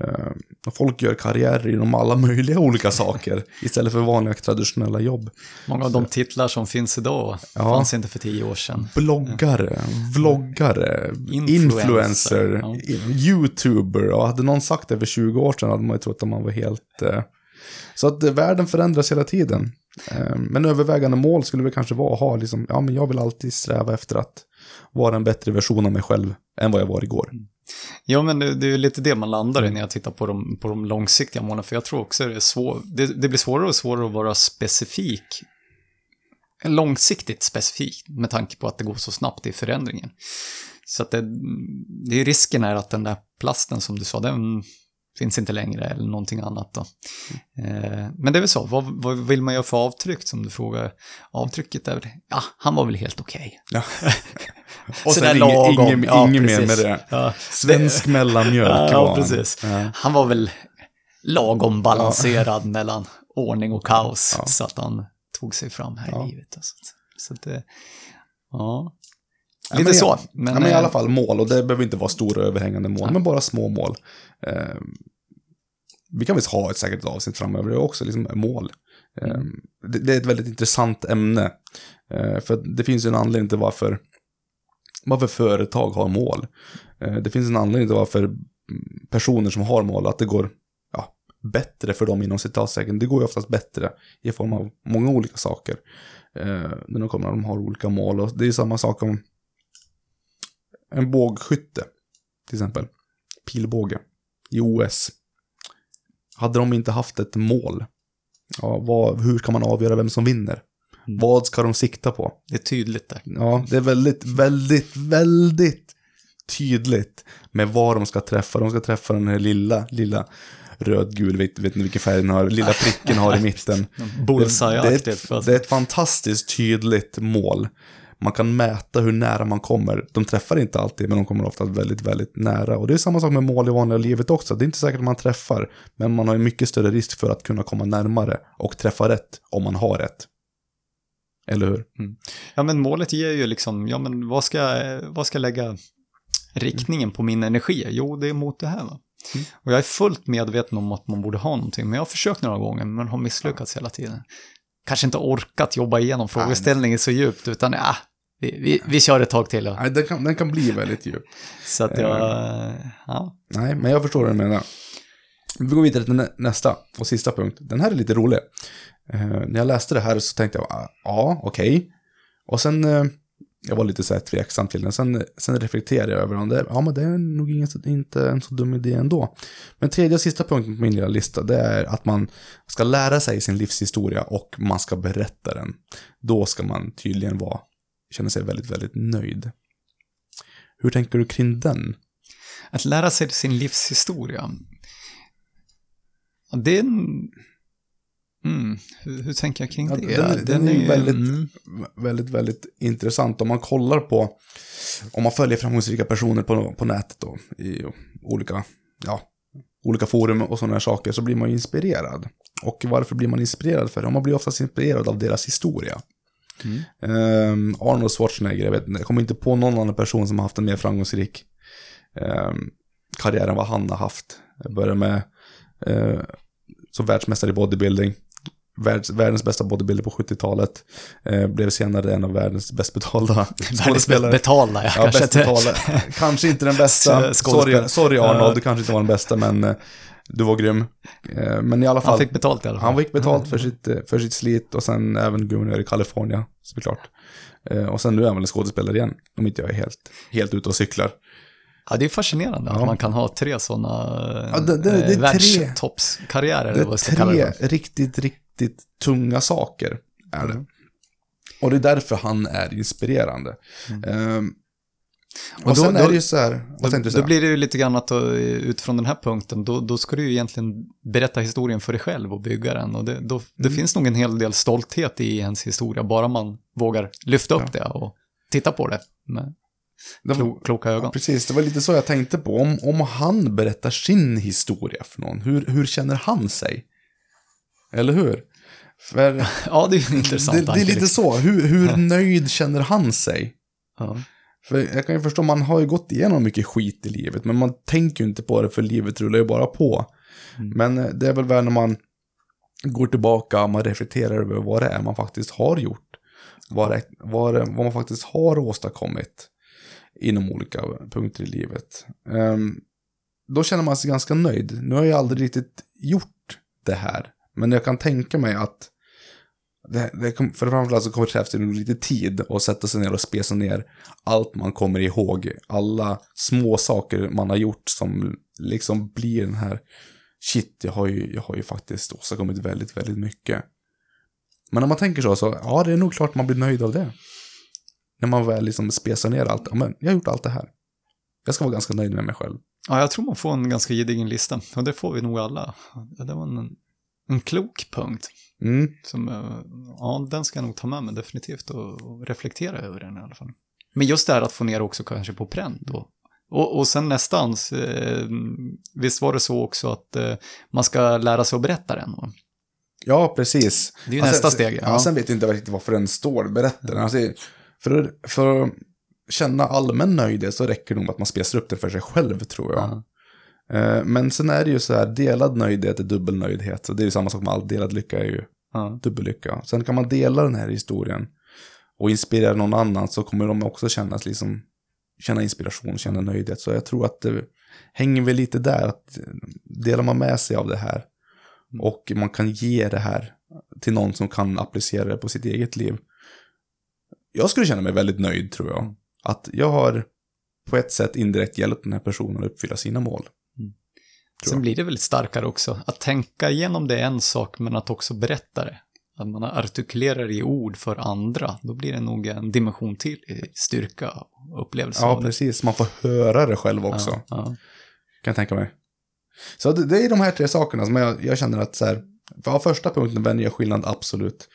Eh, folk gör karriärer inom alla möjliga olika saker istället för vanliga traditionella jobb. Många av de titlar som finns idag Ja. fanns inte för tio år sedan. bloggare, vloggare, Influencer, influencer, ja. youtuber. Och hade någon sagt det för 20 år sedan hade man ju trott att man var helt... Eh... Så att världen förändras hela tiden. Ehm, men övervägande mål skulle väl kanske vara att ha liksom, ja men jag vill alltid sträva efter att vara en bättre version av mig själv än vad jag var igår. Mm. Ja, men det, det är ju lite det man landar i när jag tittar på de, på de långsiktiga målen, för jag tror också det är svår, det, det blir svårare och svårare att vara specifik, långsiktigt specifik, med tanke på att det går så snabbt i förändringen. Så att det, det är risken är att den där plasten som du sa, den finns inte längre eller någonting annat då. Eh, men det är väl så, vad, vad vill man göra för avtryck som du frågar? Avtrycket är väl, ja, han var väl helt okej. Ja. [LAUGHS] Och sen inget- inget- inget mer med det. Ja, Svensk mellanmjölk [LAUGHS] ja, han. precis. Ja. Han var väl lagom balanserad mellan ordning och kaos, Ja. så att han tog sig fram här Ja. i livet. Sånt. Så att det, ja. Ja, Lite men så. Men, ja, men i eh, alla fall mål, och det behöver inte vara stora överhängande mål, Ja. men bara små mål. Eh, vi kan visst ha ett säkert avsnitt framöver också, liksom mål. Mm. det, det är ett väldigt intressant ämne. Eh, för det finns ju en anledning till varför, varför företag har mål. Eh, det finns en anledning till varför personer som har mål, att det går ja, bättre för dem inom citatsäcken. Det går ju oftast bättre i form av många olika saker. När de kommer att de har olika mål. Och det är samma sak om en bågskytte, till exempel. Pilbåge i OS. Hade de inte haft ett mål, ja, vad, hur kan man avgöra vem som vinner? Mm. Vad ska de sikta på? Det är tydligt där. Ja, det är väldigt, väldigt, väldigt tydligt med vad de ska träffa. De ska träffa den här lilla, lilla rödgul, vet, vet ni vilken färg den har, lilla pricken har i mitten. [LAUGHS] Det, det, är ett, det är ett fantastiskt tydligt mål. Man kan mäta hur nära man kommer. De träffar inte alltid, men de kommer ofta väldigt, väldigt nära. Och det är samma sak med mål i vanliga livet också. Det är inte säkert att man träffar, men man har ju mycket större risk för att kunna komma närmare och träffa rätt om man har rätt. Eller hur? Ja, men målet ger ju liksom, ja men vad ska, vad ska lägga riktningen på min energi? Jo, det är mot det här va. Mm. Och jag är fullt medveten om att man borde ha någonting, men jag har försökt några gånger, men har misslyckats hela tiden. Kanske inte orkat jobba igenom frågeställningen så djupt, utan ja, vi, vi, vi kör ett tag till. Då. Nej, den kan, den kan bli väldigt djup. [LAUGHS] Så att jag, ja. Nej, men jag förstår vad du menar. Vi går vidare till nä- nästa och sista punkt. Den här är lite rolig. Eh, när jag läste det här så tänkte jag, ah, ja, okej. Och sen, eh, jag var lite så här tveksam till den. Sen, sen reflekterade jag över om det, ja men det är nog så- inte en så dum idé ändå. Men tredje och sista punkten på min lilla lista, det är att man ska lära sig sin livshistoria och man ska berätta den. Då ska man tydligen vara, känna sig väldigt, väldigt nöjd. Hur tänker du kring den? Att lära sig sin livshistoria. Ja, Det är en... Mm, hur, hur tänker jag kring Ja, det? den är- den är ju väldigt- mm, väldigt, väldigt intressant. Om man kollar på, om man följer framgångsrika personer på, på nätet då, i olika, ja, olika forum och sådana här saker, så blir man ju inspirerad. Och varför blir man inspirerad för? Ja, man blir oftast inspirerad av deras historia. Mm. Ehm, Arnold Schwarzenegger, jag, vet, jag kommer inte på någon annan person som har haft en mer framgångsrik um, karriär än vad han har haft. Jag började med eh, som världsmästare i bodybuilding. Världs, världens bästa bodybuilder på 70-talet. Eh, blev senare en av världens bäst betalda [LAUGHS] skådespelare. betalda, ja, Ja, kanske bäst inte. betalda. Kanske inte den bästa. [LAUGHS] Sorry, sorry Arnold, du kanske inte var den bästa, men eh, du var grym. Eh, men i alla fall. Han fick betalt i alla fall. Han fick betalt för sitt, eh, för sitt slit och sen även guvernör i Kalifornien, såklart. Eh, Och sen nu är han väl en skådespelare igen, om inte jag är helt, helt ute och cyklar. Ja, det är fascinerande Ja. att man kan ha tre sådana Ja, det- det- det är tre- världstoppskarriärer, Det vad är kalla tre riktigt, riktigt tunga saker, är det. Mm. Och det är därför han är inspirerande. Ehm, och, Och då- sen är det ju så här, vad Då, du då blir det ju lite grann att eh, utifrån den här punkten, då, då ska du ju egentligen berätta historien för dig själv och bygga den. Och det, då, det Mm. finns nog en hel del stolthet i ens historia, bara man vågar lyfta upp det och titta på det med Det var- klo, kloka ögon. Ja, precis, det var lite så jag tänkte på. Om, om han berättar sin historia för någon, hur, hur känner han sig? Eller hur? För [LAUGHS] Ja, det är intressant det, det är lite så, hur, hur [LAUGHS] nöjd känner han sig? Ja. För jag kan ju förstå, man har ju gått igenom mycket skit i livet, men man tänker ju inte på det för livet rullar ju bara på. Mm. Men eh, det är väl väl när man går tillbaka och man reflekterar över vad det är man faktiskt har gjort. Vad, det, vad, det, vad man faktiskt har åstadkommit inom olika punkter i livet. Ehm, då känner man sig ganska nöjd. Nu har jag aldrig riktigt gjort det här, men jag kan tänka mig att det, det kom, för framförallt så kommer det krävas det lite tid att sätta sig ner och spesa ner allt man kommer ihåg. Alla små saker man har gjort som liksom blir den här, shit, jag har ju, jag har ju faktiskt åstadkommit väldigt, väldigt mycket. Men när man tänker så, så, ja, det är nog klart man blir nöjd av det. När man väl liksom spesar ner allt, ja, men jag har gjort allt det här. Jag ska vara ganska nöjd med mig själv. Ja, jag tror man får en ganska gedigen lista. Och det får vi nog alla. Det var en, en klok punkt. Mm. Som, eh, ja, den ska jag nog ta med mig definitivt och, och reflektera över den i alla fall. Men just det här att få ner också kanske på pränt och, och, och sen nästans, eh, visst var det så också att eh, man ska lära sig att berätta den? Och, Ja, precis. det är ju Ja, nästa steg. Ja. Sen vet jag inte riktigt varför den står berättaren. Alltså, för, för att känna allmän nöjdhet så räcker det nog att man spesar upp det för sig själv, tror jag. Ja. Eh, Men sen är det ju så här, delad nöjdhet är dubbelnöjdhet. Så det är ju samma sak med all delad lycka är ju Ja. dubbellycka. Sen kan man dela den här historien och inspirera någon annan så kommer de också kännas liksom, känna inspiration, känna nöjdhet. Så jag tror att det hänger väl lite där, att delar man med sig av det här och man kan ge det här till någon som kan applicera det på sitt eget liv. Jag skulle känna mig väldigt nöjd tror jag. Att jag har på ett sätt indirekt hjälpt den här personen att uppfylla sina mål. Sen blir det väldigt starkare också. Att tänka igenom det är en sak, men att också berätta det. Att man artikulerar i ord för andra, då blir det nog en dimension till i styrka och upplevelse Ja, precis. Man får höra det själv också. Ja, ja. Kan jag tänka mig. Så det, det är de här tre sakerna som jag, jag känner att så här, för första punkten vänjer jag skillnad absolut.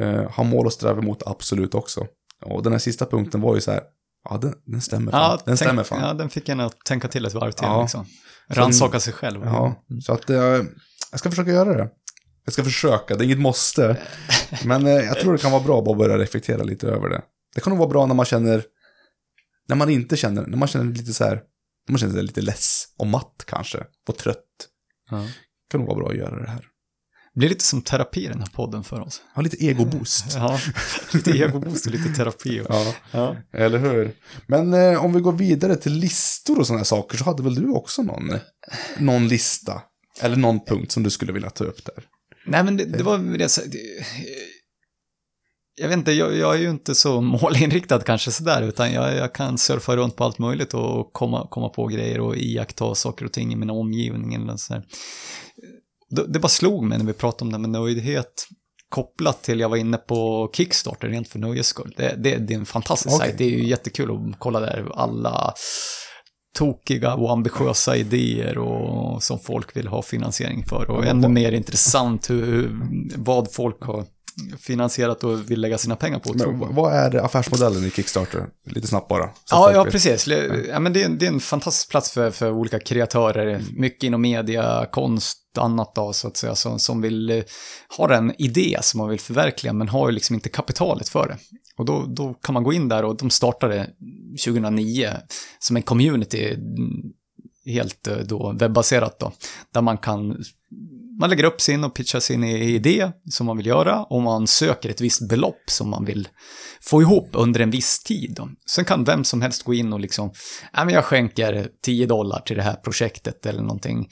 Uh, ha mål och sträva mot absolut också. Och den här sista punkten var ju så här, ja den, den stämmer fan. Ja, den tänk, stämmer fan. Ja, den fick en att tänka till ett varv till. Ja. Liksom. Rannsaka sig själv. Ja, så att eh, jag ska försöka göra det. Jag ska försöka, det är inget måste. [LAUGHS] Men eh, jag tror det kan vara bra att bara börja reflektera lite över det. Det kan nog vara bra när man känner, när man inte känner, när man känner lite så här, när man känner sig lite less och matt kanske, och trött. Ja. Det kan nog vara bra att göra det här. Blir lite som terapi den här podden för oss. Ha lite egoboost. Ja, [LAUGHS] lite egoboost och lite terapi. Och... Ja, Ja. eller hur? Men eh, om vi går vidare till listor och sådana här saker så hade väl du också någon, någon lista? Eller någon punkt som du skulle vilja ta upp där? Nej, men det, det var det, jag vet inte, jag, jag är ju inte så [LAUGHS] målinriktad kanske sådär, utan jag, jag kan surfa runt på allt möjligt och komma, komma på grejer och iaktta saker och ting i min omgivning eller så här. Det, bara slog mig när vi pratade om det med nöjdhet kopplat till, jag var inne på Kickstarter rent för nöjes skull. Det, det, det är en fantastisk Okej. sajt, det är ju jättekul att kolla där alla tokiga och ambitiösa idéer och som folk vill ha finansiering för. Och ännu mer intressant hur, vad folk har finansierat och vill lägga sina pengar på. Men, vad är affärsmodellen i Kickstarter? Lite snabbt bara. Ja, ja, precis. Ja, men det, är, det är en fantastisk plats för, för olika kreatörer, mycket inom media, konst, annat då, så att säga, som, som vill eh, ha en idé som man vill förverkliga, men har ju liksom inte kapitalet för det. Och då, då kan man gå in där och de startade 2009 som en community, mm, helt eh, då webbaserat då, där man kan man lägger upp sin och pitchar sin idé som man vill göra och man söker ett visst belopp som man vill få ihop under en viss tid. Då. Sen kan vem som helst gå in och liksom, ja men jag skänker 10 dollar till det här projektet eller någonting.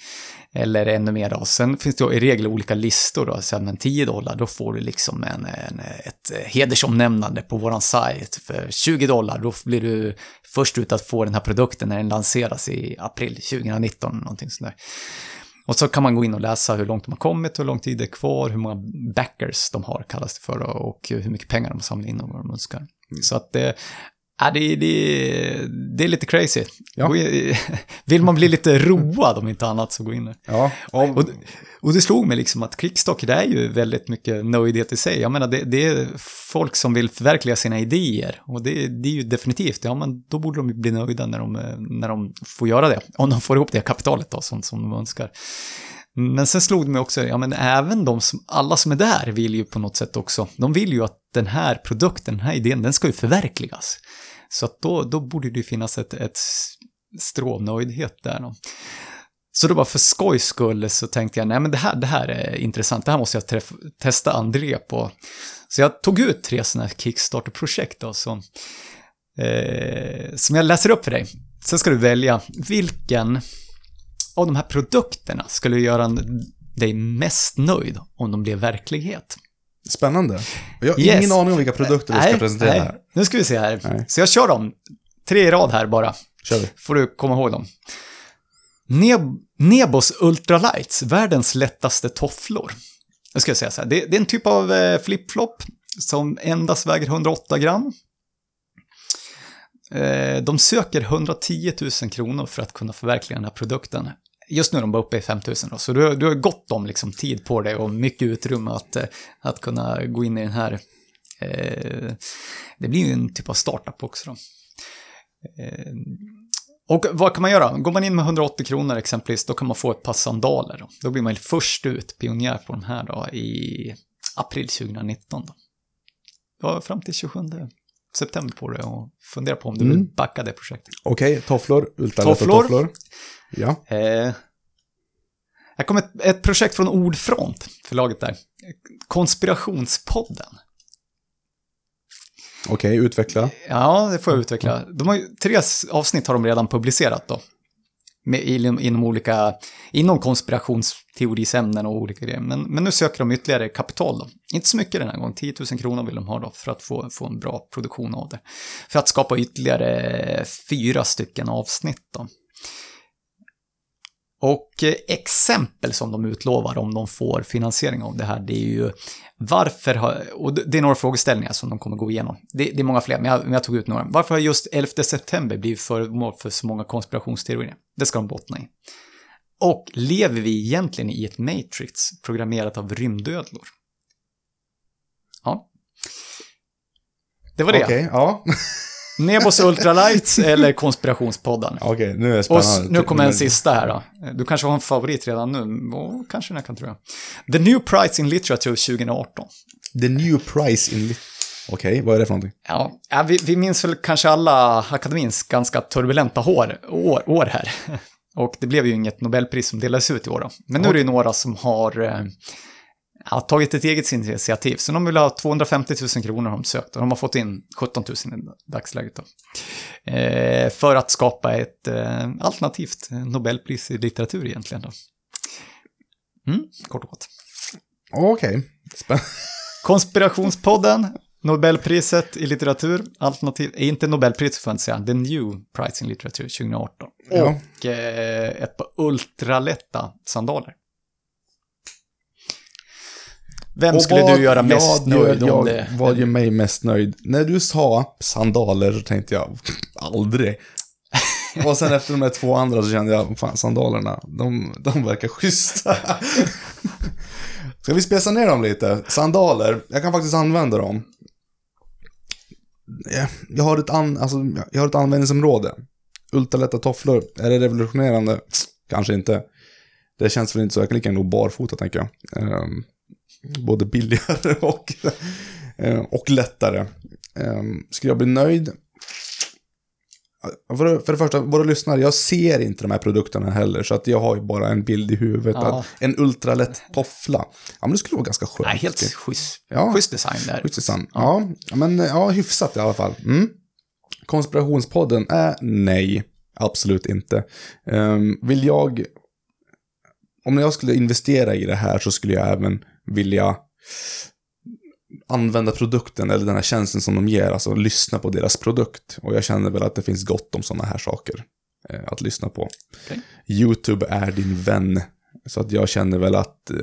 Eller ännu mer då. Sen finns det då i regel olika listor då, så men 10 dollar då får du liksom en, en, ett hedersomnämnande på våran sajt. För 20 dollar då blir du först ut att få den här produkten när den lanseras i april 2019, någonting sånt där. Och så kan man gå in och läsa hur långt de har kommit, hur lång tid det är kvar, hur många backers de har, kallas det för, och hur mycket pengar de samlar in och vad de önskar. Så att det, ja, det, det, det är lite crazy. Ja. In- [LAUGHS] Vill man bli lite road om inte annat så gå in där. Ja, och, Och, och det slog mig liksom att Kickstarter det är ju väldigt mycket nöjdhet i sig. Jag menar, det, det är folk som vill förverkliga sina idéer. Och det, det är ju definitivt, ja men då borde de ju bli nöjda när de, när de får göra det. Om de får ihop det kapitalet då, som, som de önskar. Men sen slog det mig också, ja men även de som, alla som är där vill ju på något sätt också, de vill ju att den här produkten, den här idén, den ska ju förverkligas. Så att då, då borde det ju finnas ett, ett strå av nöjdhet där. Då. Så då bara för skojs skull så tänkte jag, nej men det här, det här är intressant, det här måste jag träff, testa André på. Så jag tog ut tre sådana Kickstarter-projekt då, som, eh, som jag läser upp för dig. Sen ska du välja vilken av de här produkterna skulle göra dig mest nöjd om de blev verklighet. Spännande. Jag har Yes. ingen aning om vilka produkter du ska presentera nej. här. Nu ska vi se här. Nej. Så jag kör dem. Tre i rad här bara. Kör vi. Får du komma ihåg dem. Neb- Nebos Ultralights, världens lättaste tofflor. Nu ska jag säga så här. Det, det är en typ av eh, flip-flop som endast väger 108 gram. Eh, de söker 110 000 kronor för att kunna förverkliga den här produkten. Just nu är de bara uppe i 5 000 då, så du, har- du har gott om liksom, tid på dig och mycket utrymme att, eh, att kunna gå in i den här. Eh, det blir ju en typ av startup också då. Eh, och vad kan man göra? Går man in med 180 kronor exempelvis, då kan man få ett par sandaler. Då, då blir man först ut, pionjär på de här då, i april 2019. Då. Du har fram till 27 september på det och fundera på om du vill Mm. backa det projektet. Okej, tofflor. Ultralätta Tofflor. tofflor. Ja. Eh, här kommer ett, ett projekt från Ordfront, förlaget där. Konspirationspodden. Okej, utveckla. Ja, det får jag utveckla. De har ju, tre avsnitt har de redan publicerat då. Med, inom, inom olika, inom konspirationsteorisämnen och olika grejer. Men, men nu söker de ytterligare kapital då. Inte så mycket den här gången, 10 000 kronor vill de ha då för att få, få en bra produktion av det. För att skapa ytterligare fyra stycken avsnitt då. Och exempel som de utlovar om de får finansiering av det här, det är ju varför har, och det är några frågeställningar som de kommer gå igenom. Det, det är många fler, men jag, men jag tog ut några. Varför har just 11 september blivit föremål för så många konspirationsteorier? Det ska de bottna i. Och lever vi egentligen i ett matrix programmerat av rymdödlor? Ja. Det var det. Okej, ja. Nebos Ultralights eller konspirationspodden. Okej, nu är det Och spännande. s- nu kommer en sista här då. Du kanske har en favorit redan nu, och kanske den här kan tror jag. The New Prize in Literature 2018. The new price in... lit- Okej, vad är det för någonting? Ja, ja vi, vi minns väl kanske alla akademins ganska turbulenta år, år, år här. [LAUGHS] Och det blev ju inget Nobelpris som delades ut i år då. Men nu är det ju några som har eh, ja, tagit ett eget initiativ. Så de vill ha 250 000 kronor har de sökt och de har fått in 17 000 i dagsläget. Då. Eh, för att skapa ett eh, alternativt Nobelpris i litteratur egentligen. Då. Mm, kort och gott. Okej, spännande. [LAUGHS] Konspirationspodden, Nobelpriset i litteratur, alternativ, eh, inte Nobelpriset får jag inte säga, The New Prize in Literature 2018. Ja. Och eh, ett par ultralätta sandaler. Vem Och skulle vad- du göra mest ja, nöjd jag, om det? Vad gör mig mest nöjd? När du sa sandaler så tänkte jag, aldrig. Och sen efter de här två andra så kände jag, fan sandalerna, de, de verkar schyssta. Ska vi spesa ner dem lite? Sandaler, jag kan faktiskt använda dem. Eh, Jag har ett, an, alltså, jag har ett användningsområde. Ultralätta tofflor, är det revolutionerande? Kanske inte. Det känns väl inte så, jag kan lika gärna gå barfota tänker jag. Ehm, både billigare [LAUGHS] och, eh, och lättare. Um, skulle jag bli nöjd? För, det- för det första, våra lyssnare, jag ser inte de här produkterna heller, så att jag har ju bara en bild i huvudet. Ja. En ultralätt toffla, ja men det skulle vara ganska skönt. Nej, helt schysst, Ja. schysst design där. Schysst design. Ja, ja, men ja, hyfsat i alla fall. Mm. Konspirationspodden är nej, absolut inte. Ehm, vill jag, om jag skulle investera i det här så skulle jag även vilja använda produkten eller den här tjänsten som de ger, alltså lyssna på deras produkt. Och jag känner väl att det finns gott om sådana här saker eh, att lyssna på. Okej. YouTube är din vän. Så att jag känner väl att eh,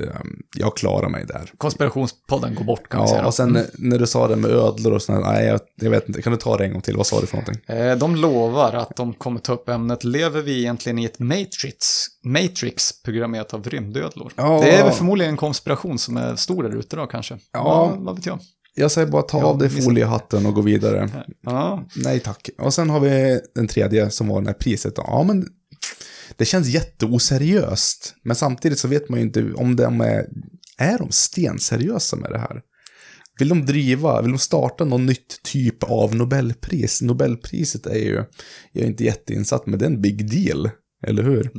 jag klarar mig där. Konspirationspodden går bort kan vi Ja, säga. då. och sen när- när du sa det med ödlor och sådär, nej jag, jag vet inte, kan du ta det en gång till? Vad sa du för någonting? Eh, De lovar att de kommer ta upp ämnet Lever vi egentligen i ett matrix, matrix programmerat av rymdödlor? Ja. Det är väl förmodligen en konspiration som är stor där ute då kanske. Ja. Vad, vad vet jag? Jag säger bara ta Ja, av dig foliehatten och gå vidare. Ja, Nej tack. Och sen har vi den tredje som var det här priset. Ja, men det känns jätteoseriöst. Men samtidigt så vet man ju inte om de är, är de stenseriösa med det här? Vill de driva, vill de starta någon nytt typ av Nobelpris? Nobelpriset är ju, jag är inte jätteinsatt, men det är en big deal, eller hur?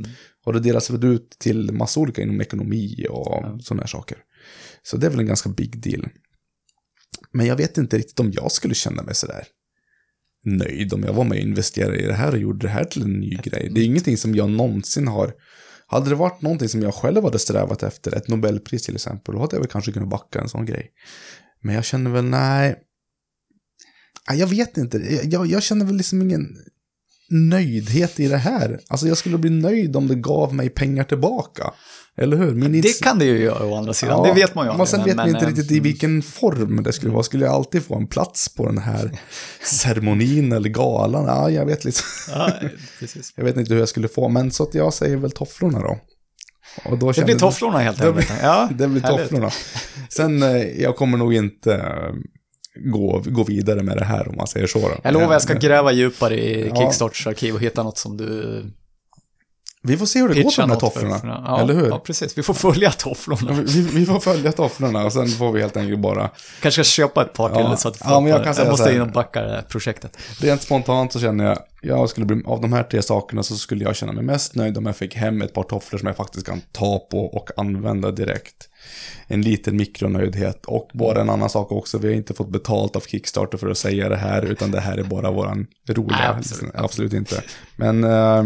Och det delas väl ut till massa olika inom ekonomi och Ja. sådana här saker. Så det är väl en ganska big deal. Men jag vet inte riktigt om jag skulle känna mig sådär nöjd om jag var med och investerade i det här och gjorde det här till en ny grej. Det är ingenting som jag någonsin har Hade det varit någonting som jag själv hade strävat efter, ett Nobelpris till exempel, då hade jag väl kanske kunnat backa en sån grej. Men jag känner väl, nej. Jag vet inte. Jag, jag känner väl liksom ingen nöjdhet i det här. Alltså jag skulle bli nöjd om det gav mig pengar tillbaka. Eller hur? Min Det kan det ju göra å andra sidan, Ja, det vet man ju Men sen vet man inte eh, riktigt i vilken form det skulle vara. Skulle jag alltid få en plats på den här [LAUGHS] ceremonin eller galan? Ja, jag vet liksom. Ja. [LAUGHS] Jag vet inte hur jag skulle få, men så att jag säger väl tofflorna då. Och då Det blir tofflorna helt [LAUGHS] enkelt. Ja, Det blir härligt. tofflorna. Sen, eh, jag kommer nog inte gå, gå vidare med det här om man säger så. Då. Jag lovar, jag ska gräva djupare i. Kickstarts arkiv och hitta något som du Vi får se hur det går pitchar de här för. tofflorna. Ja, Eller hur? Ja, precis. Vi får följa Ja, tofflorna. vi, vi får följa tofflorna och sen får vi helt enkelt bara Kanske ska köpa ett par till Ja. så att Ja, men jag kan jag, säga måste in och backa det här projektet. Rent spontant så känner jag, jag skulle bli, av de här tre sakerna så skulle jag känna mig mest nöjd om jag fick hem ett par tofflor som jag faktiskt kan ta på och använda direkt. En liten mikronöjdhet och bara en annan sak också, vi har inte fått betalt av Kickstarter för att säga det här, utan det här är bara våran roliga, Nej, absolut. absolut inte. Men eh,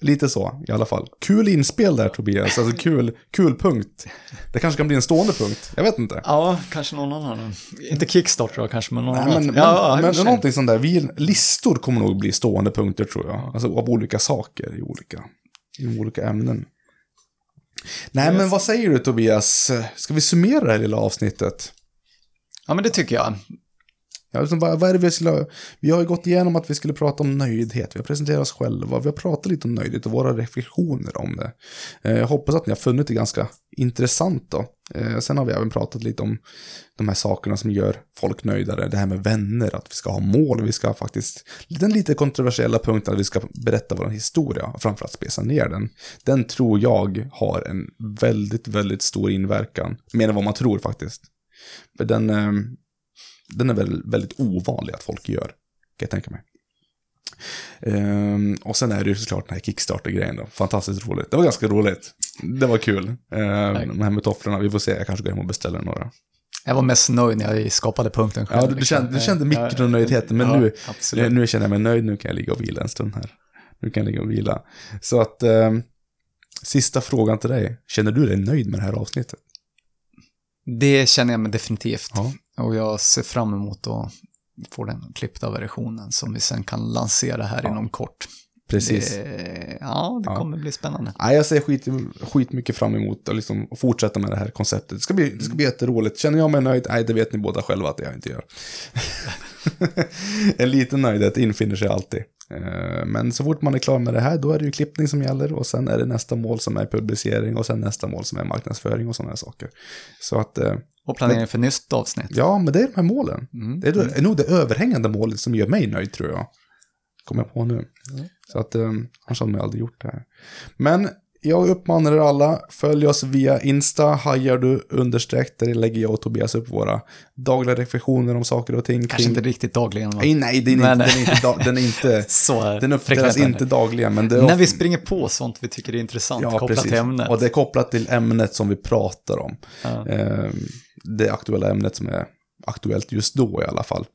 lite så i alla fall. Kul inspel där Tobias, alltså kul, kul punkt. Det kanske kan bli en stående punkt, jag vet inte. Ja, kanske någon annan. Inte Kickstarter då, kanske, men någon Nej, annan. men, ja, men, men någonting sånt där, vi, listor kommer nog bli stående punkter tror jag. Alltså av olika saker i olika, i olika ämnen. Nej, Yes. men vad säger du Tobias? Ska vi summera det här lilla avsnittet? Ja, men det tycker jag. Ja, liksom, vad, vad är det vi skulle, vi har ju gått igenom att vi skulle prata om nöjdhet, vi har presenterat oss själva, vi har pratat lite om nöjdhet och våra reflektioner om det. Eh, jag hoppas att ni har funnit det ganska intressant då. Eh, sen har vi även pratat lite om de här sakerna som gör folk nöjdare, det här med vänner, att vi ska ha mål, vi ska faktiskt, den lite kontroversiella punkten att vi ska berätta vår historia, och framförallt spesa ner den. Den tror jag har en väldigt, väldigt stor inverkan, mer än vad man tror faktiskt. För den, eh, den är väl väldigt ovanlig att folk gör, kan jag tänka mig. Ehm, och sen är det ju såklart den här Kickstarter-grejen då. Fantastiskt roligt. Det var ganska roligt. Det var kul. Ehm, de här med tofflorna, vi får se. Jag kanske går hem och beställer några. Jag var mest nöjd när jag skapade punkten själv. Ja, du, du liksom. kände, du kände mikronöjdheten, men ja, nu, Absolut. nu känner jag mig nöjd. Nu kan jag ligga och vila en stund här. Nu kan jag ligga och vila. Så att, ehm, sista frågan till dig. Känner du dig nöjd med det här avsnittet? Det känner jag mig definitivt. Ja. Och jag ser fram emot att få den klippta versionen som vi sen kan lansera här Ja. inom kort. Precis. Det, ja, det Ja. kommer bli spännande. Nej, jag ser skit, skit mycket fram emot att liksom fortsätta med det här konceptet. Det ska, bli, det ska bli jätteroligt. Känner jag mig nöjd? Nej, det vet ni båda själva att jag inte gör. [LAUGHS] en liten nöjdhet infinner sig alltid. Eh, Men så fort man är klar med det här, då är det ju klippning som gäller och sen är det nästa mål som är publicering och sen nästa mål som är marknadsföring och sådana här saker. Så att, eh, Och planering för nytt avsnitt. ja, men det är de här målen. Mm. Det är, då- är nog det överhängande målet som gör mig nöjd tror jag. Kommer jag på nu. Så att, um, annars hade man aldrig gjort det här. Men jag uppmanar er alla, följ oss via Insta, hajar du understreck, där lägger jag och Tobias upp våra dagliga reflektioner om saker och ting. Kanske inte riktigt dagligen. va? Nej, nej, den är, Men- inte, den är inte, da- den är inte, [LAUGHS] Så den uppdateras inte dagligen, men När ofta- vi springer på sånt vi tycker är intressant Ja, kopplat precis. till ämnet. Och det är kopplat till ämnet som vi pratar om. Ja. Ehm, det aktuella ämnet som är aktuellt just då i alla fall.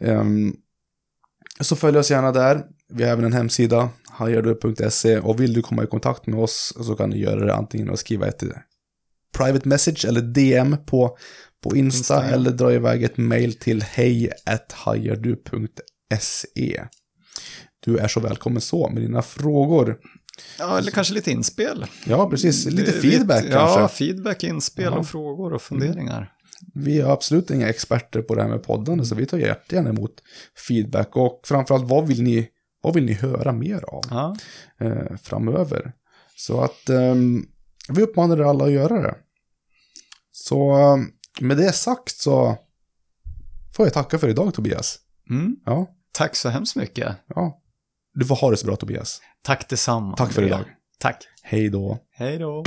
Ehm, så följ oss gärna där. Vi har även en hemsida, hajardu.se och vill du komma i kontakt med oss så kan du göra det antingen och skriva ett private message eller DM på, på Insta Instagram. eller dra iväg ett mail till hej.hajardu.se. Du är så välkommen så med dina frågor. ja, eller kanske lite inspel. Ja, precis. Lite feedback lite- kanske. Ja, feedback, inspel Ja. och frågor och funderingar. Vi är absolut inga experter på det här med poddande, så vi tar jättegärna emot feedback. Och framförallt, vad vill ni, vad vill ni höra mer av Ja. eh, framöver? Så att ehm, vi uppmanar er alla att göra det. Så ehm, med det sagt så får jag tacka för idag Tobias. Mm. Ja, Tack så hemskt mycket. ja. Du får ha det så bra Tobias. Tack detsamma. Tack för idag. Tack. Hej då. Hej då.